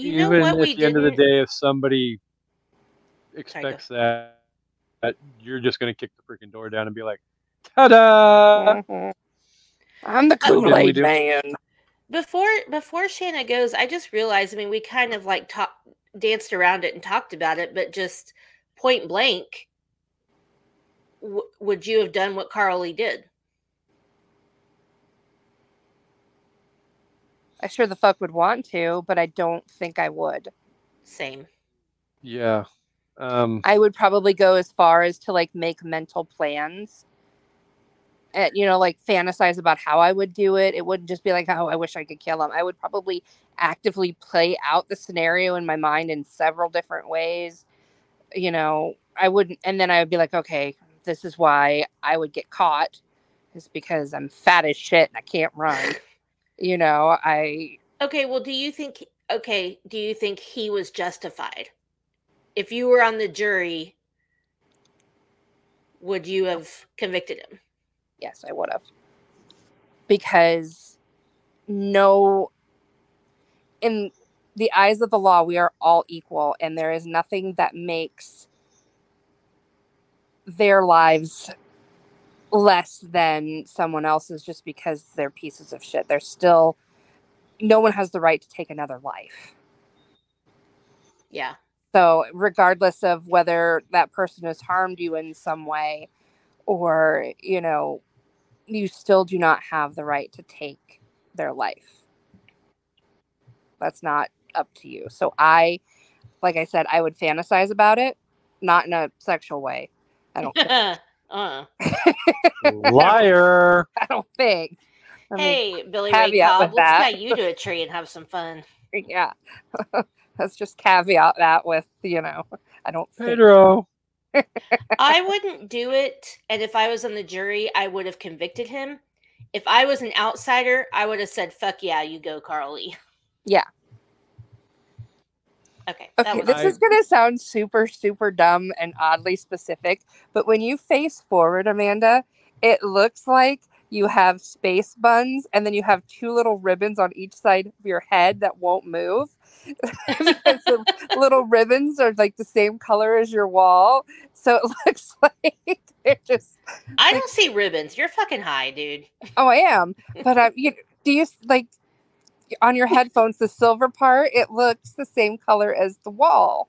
You know Even what at we the end of the day, if somebody expects that, that, you're just gonna kick the freaking door down and be like, "Ta-da!" Mhm. I'm the What Kool Aid do? man. before before Shana goes, I just realized. I mean, we kind of like talk, danced around it and talked about it, but just point blank, w- would you have done what Carl Lee did? I sure the fuck would want to, but I don't think I would. Same. Yeah. Um, I would probably go as far as to like make mental plans. And, you know, like fantasize about how I would do it. It wouldn't just be like, oh, I wish I could kill him. I would probably actively play out the scenario in my mind in several different ways. You know, I wouldn't, and then I would be like, okay, this is why I would get caught, is because I'm fat as shit and I can't run. You know, I Okay, well, do you think? Okay, do you think he was justified? If you were on the jury, would you have convicted him? Yes, I would have. Because no, in the eyes of the law, we are all equal, and there is nothing that makes their lives less than someone else's just because they're pieces of shit. They're still, no one has the right to take another life. Yeah. So, regardless of whether that person has harmed you in some way or, you know, you still do not have the right to take their life. That's not up to you. So, I, like I said, I would fantasize about it, not in a sexual way. I don't, uh. liar. I don't think. I mean, Hey, Billy Ray caveat Cobb, let's that. tie you to a tree and have some fun. yeah. Let's just caveat that with, you know, I don't think. Pedro. I wouldn't do it. And if I was on the jury, I would have convicted him. If I was an outsider, I would have said, fuck yeah, you go, Carl Lee. Okay. Okay, this I- is going to sound super, super dumb and oddly specific, but when you face forward, Amanda, it looks like you have space buns and then you have two little ribbons on each side of your head that won't move. the little ribbons are like the same color as your wall. So it looks like they're just, I don't see ribbons. You're fucking high, dude. oh, I am. But um, you, do you like on your headphones, the silver part, it looks the same color as the wall.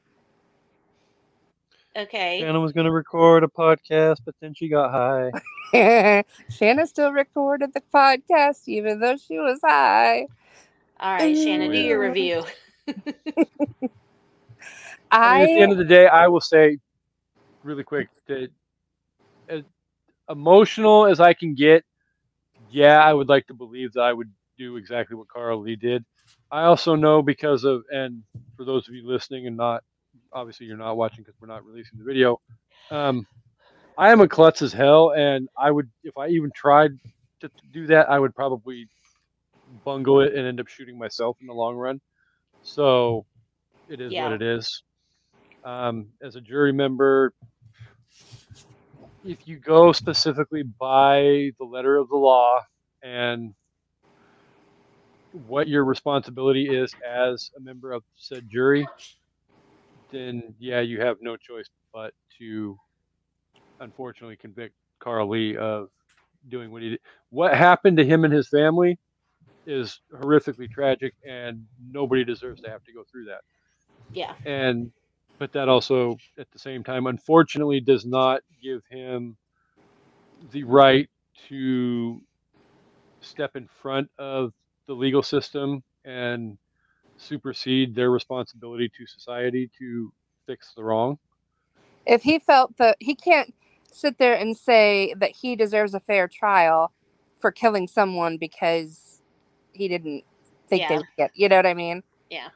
Okay. Shannon was going to record a podcast, but then she got high. Shana still recorded the podcast even though she was high. All right, Shannon, do your review. I mean, at the end of the day, I will say really quick that as emotional as I can get, yeah, I would like to believe that I would do exactly what Carl Lee did. I also know because of, and for those of you listening and not, obviously you're not watching because we're not releasing the video. Um, I am a klutz as hell, and I would, if I even tried to do that, I would probably bungle it and end up shooting myself in the long run. So it is Yeah. what it is. Um, as a jury member, if you go specifically by the letter of the law and what your responsibility is as a member of said jury, then yeah, you have no choice but to unfortunately convict Carl Lee of doing what he did. What happened to him and his family is horrifically tragic, and nobody deserves to have to go through that. Yeah. And but that also, at the same time, unfortunately, does not give him the right to step in front of the legal system and supersede their responsibility to society to fix the wrong. if he felt that he can't sit there and say that he deserves a fair trial for killing someone because he didn't think they would get you know what I mean? Yeah.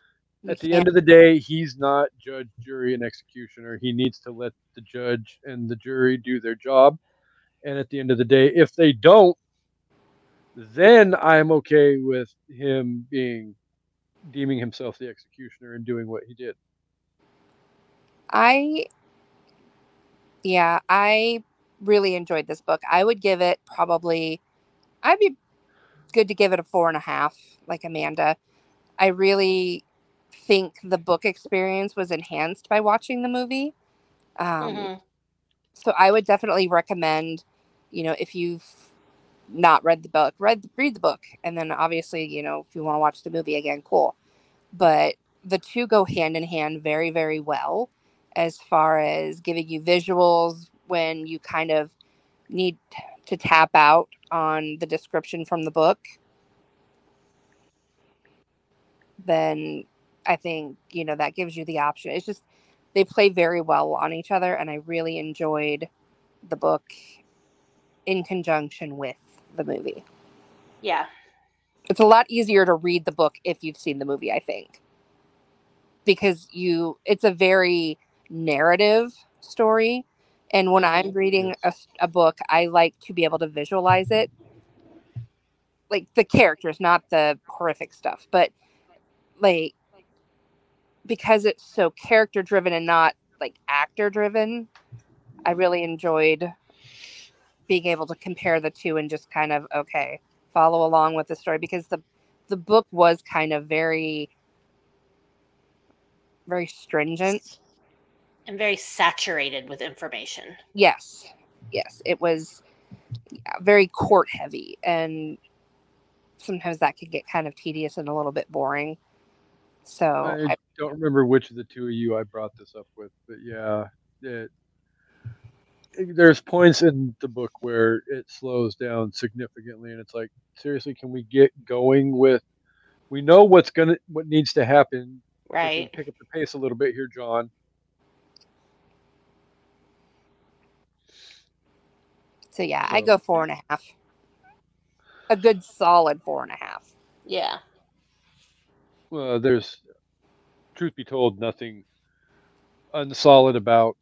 You At the can't- end of the day, he's not judge, jury, and executioner. He needs to let the judge and the jury do their job. And at the end of the day, if they don't, then I'm okay with him being deeming himself the executioner and doing what he did. I yeah, I really enjoyed this book. I would give it probably I'd be good to give it a four and a half, like Amanda. I really think the book experience was enhanced by watching the movie. Um, Mhm. so I would definitely recommend, you know, if you've not read the book, read read the book, and then obviously, you know, if you want to watch the movie again, cool. But the two go hand in hand very, very well as far as giving you visuals when you kind of need to tap out on the description from the book. Then I think, you know, that gives you the option. It's just they play very well on each other and I really enjoyed the book in conjunction with the movie. Yeah. It's a lot easier to read the book if you've seen the movie, I think. Because you it's a very narrative story and when I'm mm-hmm. reading a book, I like to be able to visualize it. Like the characters, not the horrific stuff, but like because it's so character driven and not like actor driven, I really enjoyed being able to compare the two and just kind of okay, follow along with the story because the the book was kind of very very stringent. And very saturated with information. Yes. Yes, it was yeah, very court heavy and sometimes that could get kind of tedious and a little bit boring. So, I I, don't remember which of the two of you I brought this up with, but yeah, it, there's points in the book where it slows down significantly, and it's like, seriously, can we get going with? We know what's gonna, what needs to happen. but can we Right. Pick up the pace a little bit here, John. so yeah, I go four and a half. A good solid four and a half. Yeah. Well, there's, truth be told, nothing unsolid about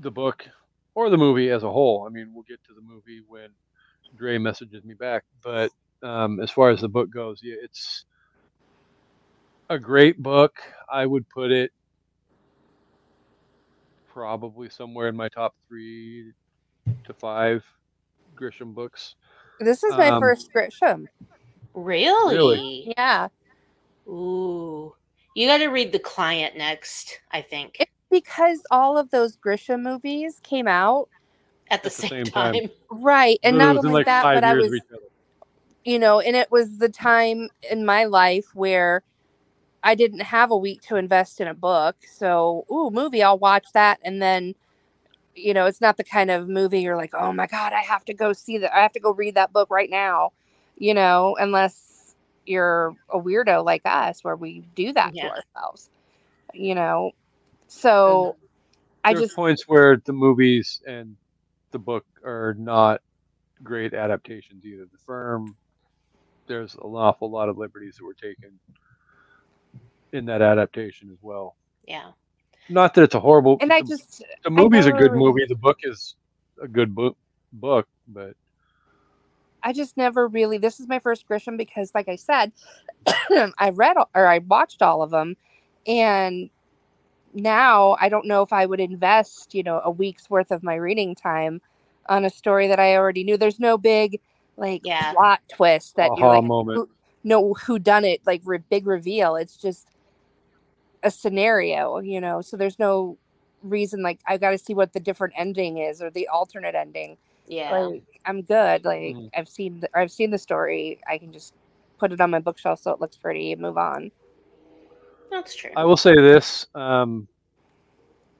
the book or the movie as a whole. I mean, we'll get to the movie when Dre messages me back, but um, as far as the book goes, yeah, it's a great book. I would put it probably somewhere in my top three to five Grisham books. This is my Um, first Grisham. Really? really? Yeah. Ooh. You got to read The Client next, I think, It's because all of those Grisham movies came out. at the, At the same, same time. time. Right. And It not only like, that, but I was of you know, and it was the time in my life where I didn't have a week to invest in a book. So, ooh, movie, I'll watch that. And then, you know, it's not the kind of movie you're like, oh my God, I have to go see that. I have to go read that book right now, you know, unless you're a weirdo like us where we do that Yeah. to ourselves, you know. So I There's just, points where the movies and the book are not great adaptations either. The firm, there's an awful lot of liberties that were taken in that adaptation as well. Yeah. Not that it's a horrible. and I the, just, the movie's a good movie. The book is a good book. Book, but I just never really. This is my first Grisham because, like I said, I read or I watched all of them, and now I don't know if I would invest, you know, a week's worth of my reading time on a story that I already knew. There's no big like Yeah. plot twist that you're like, moment. who, no, who done it? Like re- big reveal. It's just a scenario, you know. So there's no reason like I got to see what the different ending is or the alternate ending Yeah. like i'm good like Mhm. i've seen the, i've seen the story i can just put it on my bookshelf so it looks pretty and move on That's true. I will say this: um,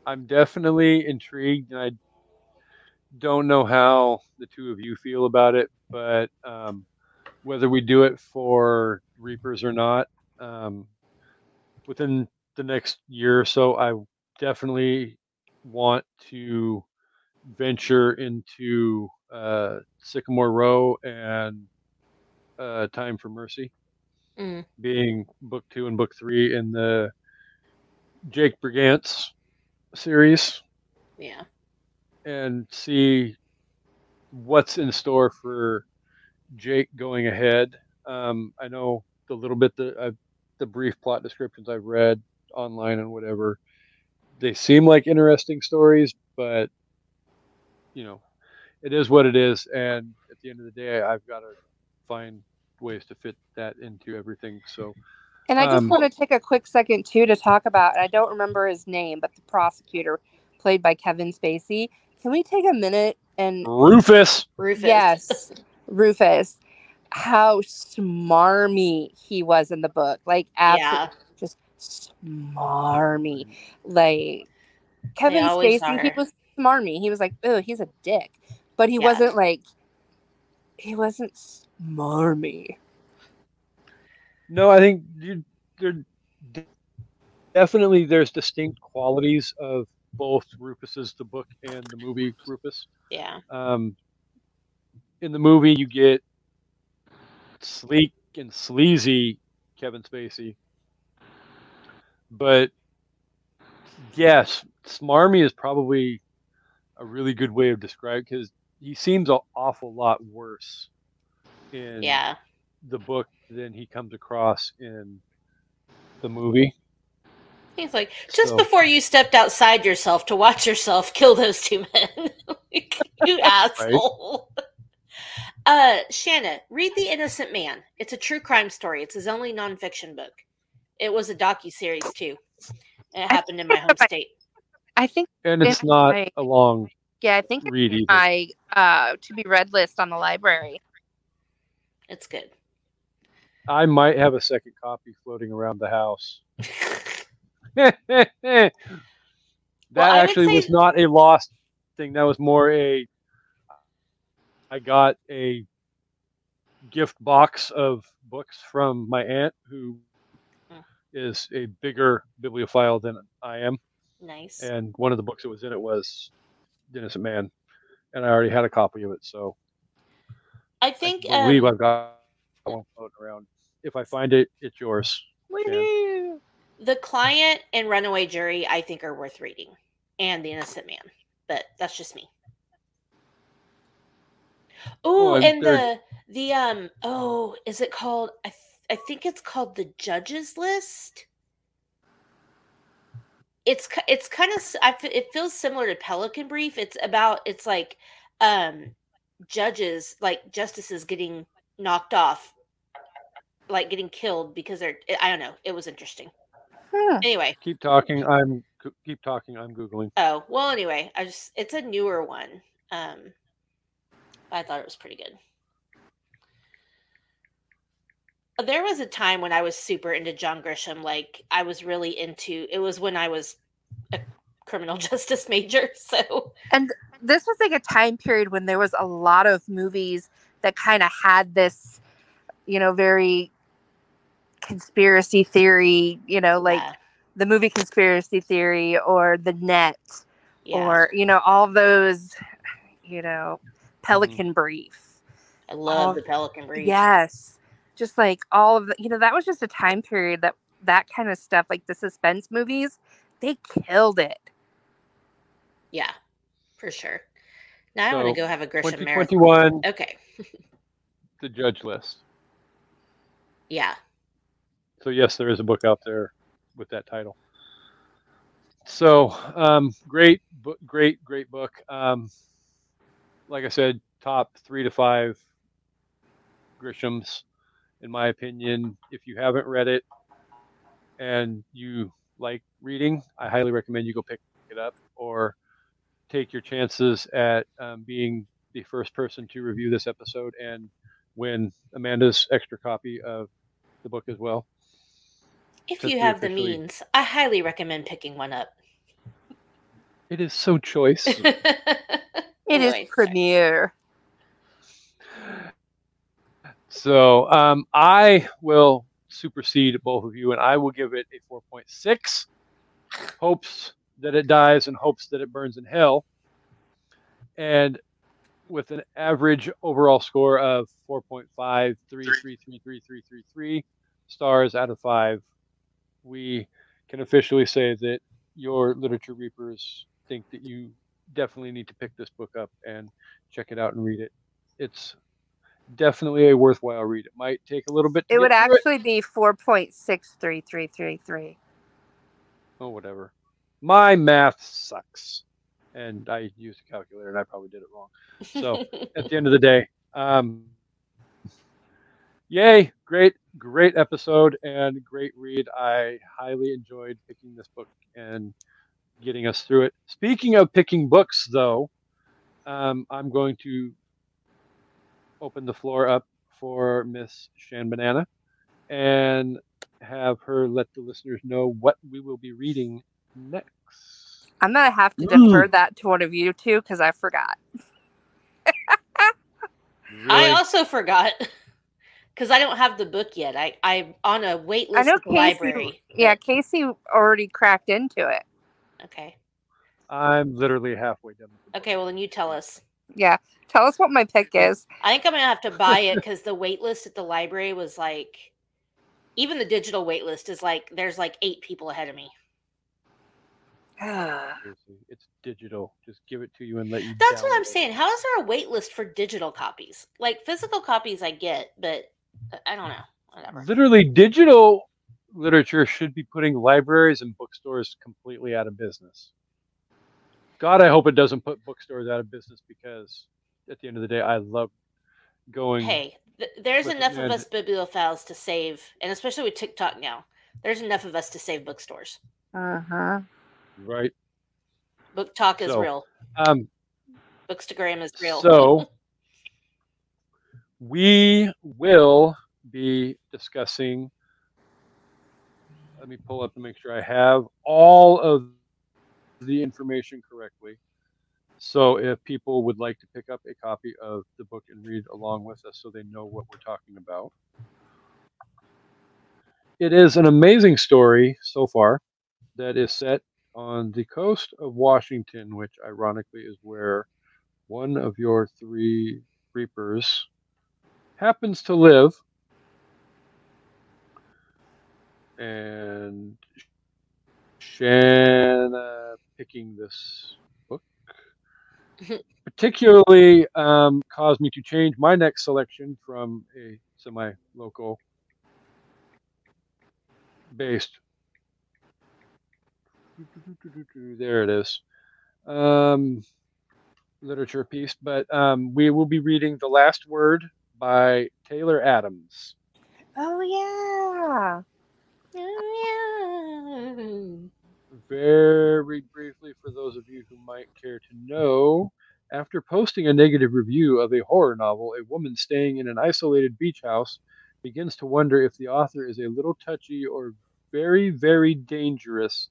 I'm definitely intrigued, and I don't know how the two of you feel about it, but um, whether we do it for Reapers or not, um, within the next year or so, I definitely want to venture into uh, Sycamore Row and uh, Time for Mercy Mm. being book two and book three in the Jake Brigance series Yeah. and see what's in store for Jake going ahead. Um, I know the little bit that I've, the brief plot descriptions I've read online and whatever, they seem like interesting stories, but you know, it is what it is. And at the end of the day, I've got to find ways to fit that into everything. So and i just Um, want to take a quick second too to talk about i don't remember his name but the prosecutor played by kevin spacey can we take a minute and Rufus. Rufus. yes rufus how smarmy he was in the book like absolutely Yeah. just smarmy like kevin spacey he was smarmy he was like oh he's a dick but he Yeah. wasn't like he wasn't smarmy No, I think you, there definitely there's distinct qualities of both Rufus's the book and the movie Rufus. Yeah. Um, in the movie, you get sleek and sleazy Kevin Spacey, but yes, smarmy is probably a really good way of describing because he seems an awful lot worse in Yeah. the book than he comes across in the movie. He's like, just So- before you stepped outside yourself to watch yourself kill those two men. You asshole. Uh, Shana, read The Innocent Man. It's a true crime story. It's his only nonfiction book. It was a docu series too. It happened in my home state. i think And it's not my- a long yeah i think it's read either. my uh to be read list on the library It's good. I might have a second copy floating around the house. that Well, actually was not a lost thing. That was more a. I got a gift box of books from my aunt, who Hmm. is a bigger bibliophile than I am, nice. and one of the books that was in it was Innocent Man*, and I already had a copy of it, so I think I believe um, I've got one floating around. If I find it, it's yours. Woohoo! the client and Runaway Jury, I think, are worth reading, and The Innocent Man. But that's just me. Oh, and there- the the um oh, is it called? I th- I think it's called the Judges List. It's it's kind of I it feels similar to Pelican Brief. It's about it's like um judges like justices getting knocked off like getting killed because they're I don't know. It was interesting. Hmm. Anyway, Keep talking. I'm keep talking. I'm googling. oh, well anyway, I just it's a newer one. Um I thought it was pretty good. There was a time when I was super into John Grisham. Like I was really into. It was when I was a criminal justice major. So this was like a time period when there was a lot of movies that kind of had this, you know, very conspiracy theory, you know, like yeah, the movie Conspiracy Theory or The Net yeah. or, you know, all those, you know, mm-hmm. Pelican Brief. I love all- the Pelican Brief. Yes. Just like all of the, you know, that was just a time period that that kind of stuff, like the suspense movies, they killed it. yeah, for sure. Now I want to go have a Grisham marathon. 2021, Okay, the judge list. yeah, So yes, there is a book out there with that title. So um, great, book, great, great book. Um, like I said, top three to five Grishams, in my opinion. If you haven't read it and you like reading, I highly recommend you go pick it up or take your chances at um, being the first person to review this episode and win Amanda's extra copy of the book as well. if you be have the means, I highly recommend picking one up. It is so choice. It is Anyway, premiere. so um, I will supersede both of you, and I will give it a 4.6. Hopes that it dies and hopes that it burns in hell. And with an average overall score of 4.53333333 stars out of five, we can officially say that your literature reapers think that you definitely need to pick this book up and check it out and read it. It's definitely a worthwhile read. It might take a little bit. It would actually be 4.63333. Oh, whatever. My math sucks, and I used a calculator, and I probably did it wrong. So at the end of the day, um, yay! Great, great episode and great read. I highly enjoyed picking this book and getting us through it. Speaking of picking books, though, um, I'm going to open the floor up for Miss Shan Banana and have her let the listeners know what we will be reading next. I'm going to have to Mm. defer that to one of you two because I forgot. I also forgot because I don't have the book yet. I I'm on a wait I know Kasey. library. Yeah, Kasey already cracked into it. Okay. I'm literally halfway done. with the book. Okay. Well, then you tell us. Yeah. Tell us what my pick is. I think I'm gonna have to buy it because the wait list at the library was like, even the digital wait list is like there's like eight people ahead of me. Seriously, It's digital. Just give it to you and let you. That's what I'm it. saying. How is there a wait list for digital copies? Like physical copies, I get, but uh, I don't know. Whatever. Literally, digital literature should be putting libraries and bookstores completely out of business. God, I hope it doesn't put bookstores out of business because at the end of the day, I love going. Hey, th- there's enough of us bibliophiles to save, and especially with TikTok now, there's enough of us to save bookstores. Uh huh. Right. BookTok is So, real. Um, Bookstagram is real. So we will be discussing. Let me pull up to make sure I have all of the information correctly. So if people would like to pick up a copy of the book and read along with us so they know what we're talking about. It is an amazing story so far that is set on the coast of Washington, which ironically is where one of your three reapers happens to live and Shana picking this book particularly um, caused me to change my next selection from a semi-local based. There it is. Um, literature piece, but um, we will be reading The Last Word by Taylor Adams. Oh yeah. Very briefly, for those of you who might care to know, after posting a negative review of a horror novel, a woman staying in an isolated beach house begins to wonder if the author is a little touchy or very, very dangerous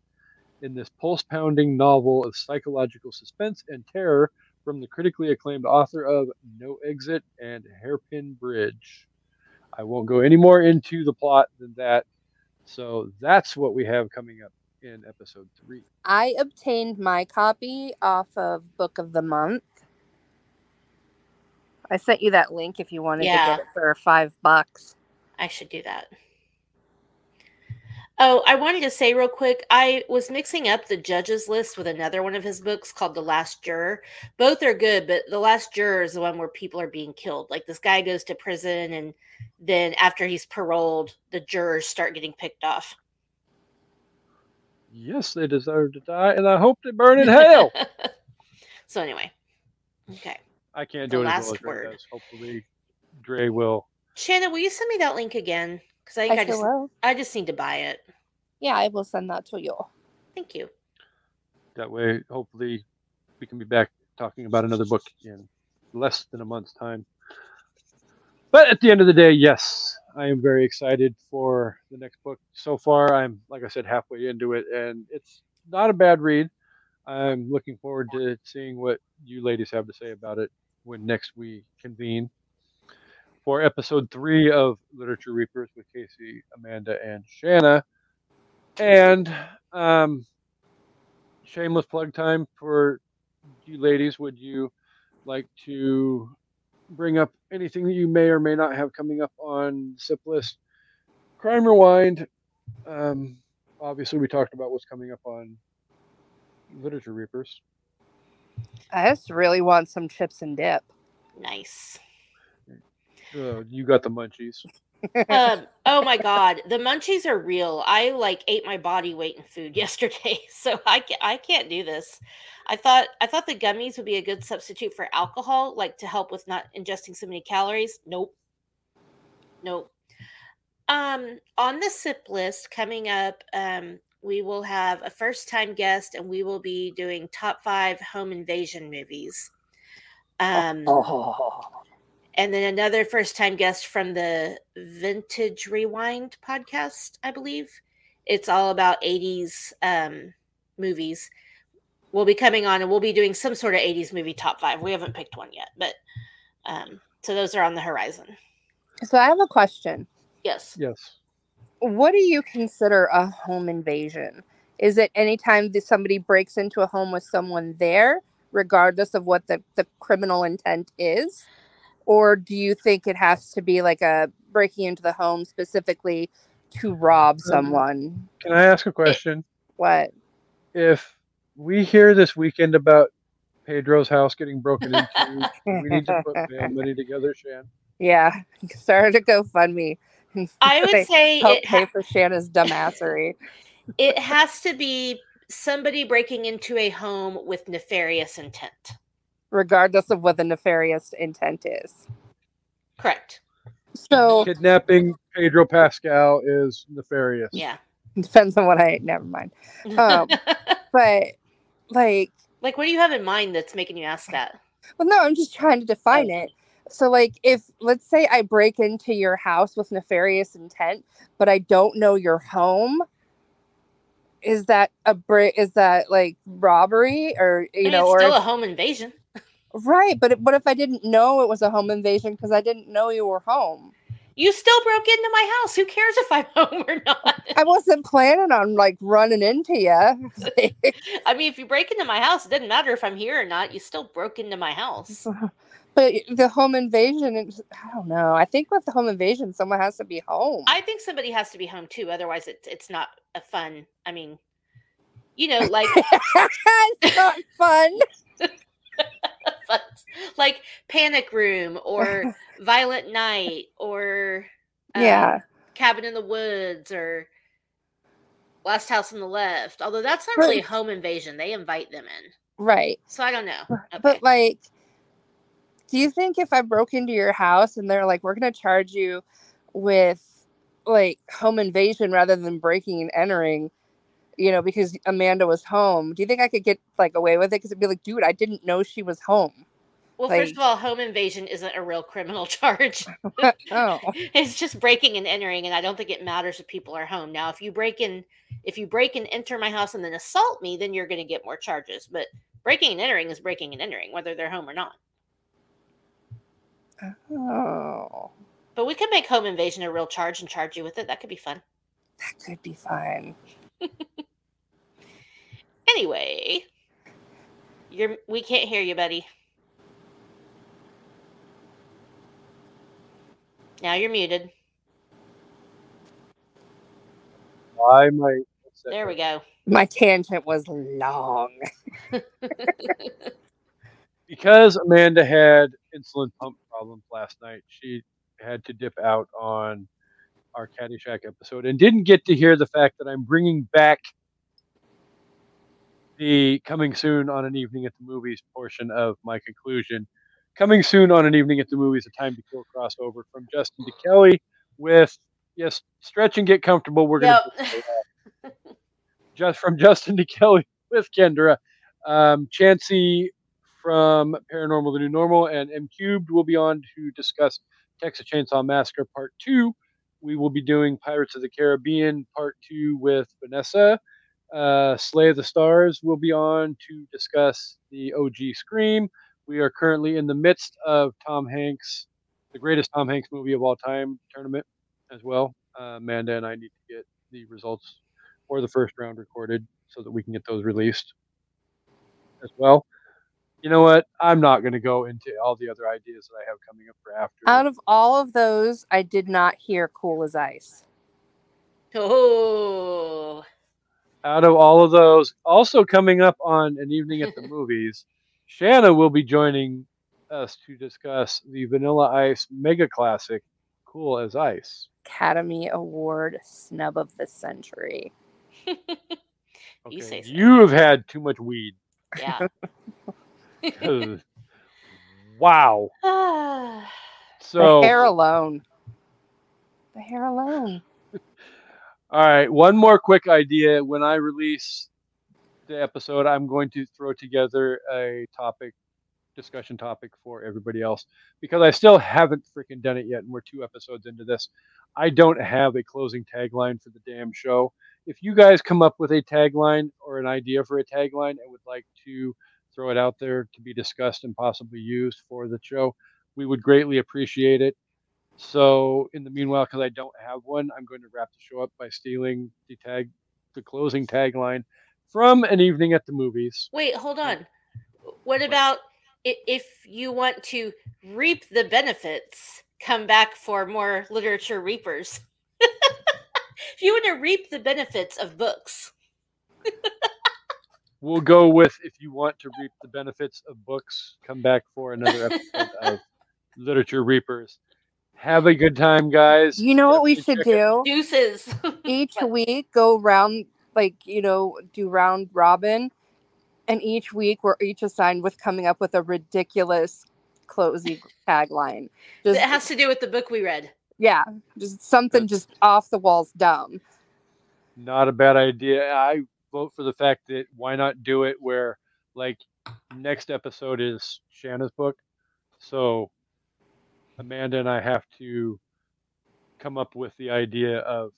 in this pulse pounding novel of psychological suspense and terror from the critically acclaimed author of No Exit and Hairpin Bridge. I won't go any more into the plot than that. So that's what we have coming up in episode three. I obtained my copy off of Book of the Month. I sent you that link if you wanted Yeah. to get it for five bucks. I should do that. Oh, I wanted to say real quick, I was mixing up the Judge's List with another one of his books called The Last Juror. Both are good, but The Last Juror is the one where people are being killed. Like this guy goes to prison and then after he's paroled, the jurors start getting picked off. Yes, they deserve to die, and I hope they burn in hell. so anyway. Okay. I can't The do it as last word. Hopefully, Dre will. Shannon, will you send me that link again? Because I think I I, just will. I just need to buy it. Yeah, I will send that to you. Thank you. That way, hopefully, we can be back talking about another book in less than a month's time. But at the end of the day, yes, I am very excited for the next book. So far, I'm, like I said, halfway into it, and it's not a bad read. I'm looking forward to seeing what you ladies have to say about it when next we convene for episode three of Literature Reapers with Kasey, Amanda, and Shana. And um, shameless plug time for you ladies. Would you like to bring up anything that you may or may not have coming up on SIP list? Crime Rewind. Um, obviously, we talked about what's coming up on Literature Reapers. I just really want some chips and dip. Nice. Uh, you got the munchies. um, oh my god, the munchies are real. I like ate my body weight in food yesterday, so I can't, I can't do this. I thought I thought the gummies would be a good substitute for alcohol, like to help with not ingesting so many calories. Nope, nope. Um, on the sip list coming up, um, we will have a first time guest, and we will be doing top five home invasion movies. Um, oh, and then another first time guest from the Vintage Rewind podcast, I believe. It's all about 80s um, movies. We'll be coming on and we'll be doing some sort of 80s movie top five. We haven't picked one yet, but um, so those are on the horizon. so I have a question. Yes. Yes. What do you consider a home invasion? Is it anytime that somebody breaks into a home with someone there, regardless of what the, the criminal intent is? Or do you think it has to be like a breaking into the home specifically to rob um, someone? Can I ask a question? What? If we hear this weekend about Pedro's house getting broken into, we need to put bail money together, Shan. Yeah, started a GoFundMe. I would say help it, pay ha- for Shana's dumbassery. it has to be somebody breaking into a home with nefarious intent. Regardless of what the nefarious intent is. Correct. So Kidnapping Pedro Pascal is nefarious. Yeah. depends on what I never mind. Um, But like, like, what do you have in mind that's making you ask that? well, no, I'm just trying to define it. So, like, if let's say I break into your house with nefarious intent, but I don't know your home, is that a break? Is that like robbery, or you I mean, know, it's or still if- a home invasion. Right? But what if I didn't know it was a home invasion because I didn't know you were home? You still broke into my house. Who cares if I'm home or not? I wasn't planning on like running into you. I mean, if you break into my house, it doesn't matter if I'm here or not. You still broke into my house. But the home invasion, I don't know. I think with the home invasion, someone has to be home. I think somebody has to be home too. Otherwise, it's it's not a fun. I mean, you know, like it's not fun. fun- like Panic Room or Violent Night or um, yeah. Cabin in the Woods or Last House on the Left. Although that's not But- really home invasion. They invite them in. Right. So I don't know. Okay. But like, do you think if I broke into your house and they're like, we're gonna charge you with like home invasion rather than breaking and entering, you know, because Amanda was home, do you think I could get like away with it? Because it'd be like, dude, I didn't know she was home. well, first of all, home invasion isn't a real criminal charge. oh, it's just breaking and entering, and I don't think it matters if people are home. Now, if you break in, if you break and enter my house and then assault me, then you're going to get more charges. But breaking and entering is breaking and entering, whether they're home or not. oh, But we could make home invasion a real charge and charge you with it. That could be fun. that could be fun. Anyway, you're we can't hear you, buddy. Now you're muted. Why my There we go. My tangent was long. because Amanda had insulin pump problems last night, she had to dip out on our Caddyshack episode and didn't get to hear the fact that I'm bringing back the coming soon on an evening at the movies portion of my conclusion. Coming soon on an evening at the movies, a time to kill crossover from Justin to Kelly with yes, stretch and get comfortable. We're gonna Yep. just from Justin to Kelly with Kendra. Um, Chansey from Paranormal the New Normal and M Cubed will be on to discuss Texas Chainsaw Massacre Part 2. We will be doing Pirates of the Caribbean Part 2 with Vanessa. Uh, Slay of the Stars will be on to discuss the OG Scream. We are currently in the midst of Tom Hanks, the greatest Tom Hanks movie of all time tournament as well. Uh, Amanda and I need to get the results for the first round recorded so that we can get those released as well. You know what? I'm not going to go into all the other ideas that I have coming up for after. Out of all of those, I did not hear Cool as Ice. Oh, out of all of those, also coming up on an evening at the movies, Shana will be joining us to discuss the Vanilla Ice Mega Classic, Cool as Ice. Academy Award snub of the century. You say so. you have had too much weed. yeah. 'cause- wow. So the hair alone. The hair alone. All right, one more quick idea. When I release the episode, I'm going to throw together a topic, discussion topic for everybody else because I still haven't freaking done it yet, and we're two episodes into this. I don't have a closing tagline for the damn show. If you guys come up with a tagline or an idea for a tagline and would like to throw it out there to be discussed and possibly used for the show, we would greatly appreciate it. So, in the meanwhile, because I don't have one, I'm going to wrap the show up by stealing the tag, the closing tagline from an evening at the movies. wait, hold on. What about if you want to reap the benefits? Come back for more literature reapers. if you want to reap the benefits of books, We'll go with if you want to reap the benefits of books, come back for another episode of Literature Reapers. Have a good time, guys. You know what we should do? deuces. Each week, go round, like, you know, do round robin. And each week, we're each assigned with coming up with a ridiculous closing tagline. it has to do with the book we read. yeah, just something That's- just off the walls dumb. Not a bad idea. I vote for the fact that why not do it where, like, next episode is Shana's book. So Amanda and I have to come up with the idea of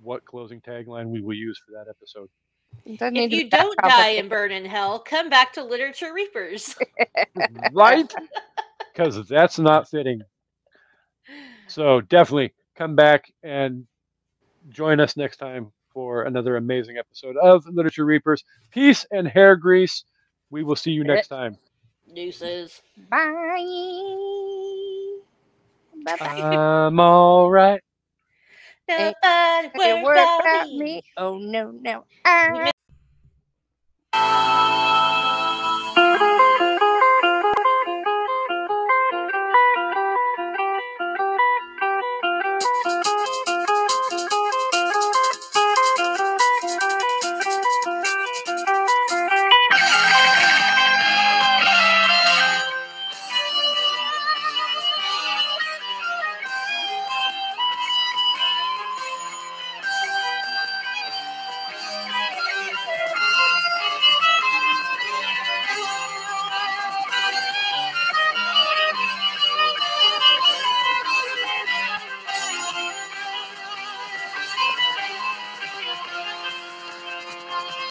what closing tagline we will use for that episode. It If you don't die complicated. and burn in hell, come back to Literature Reapers. right? Because that's not fitting. So definitely come back and join us next time for another amazing episode of Literature Reapers. Peace and hair grease. We will see you next time. Deuces. Bye. Bye bye. I'm all right. Nobody Say worry about about me. me. Oh no, no. I We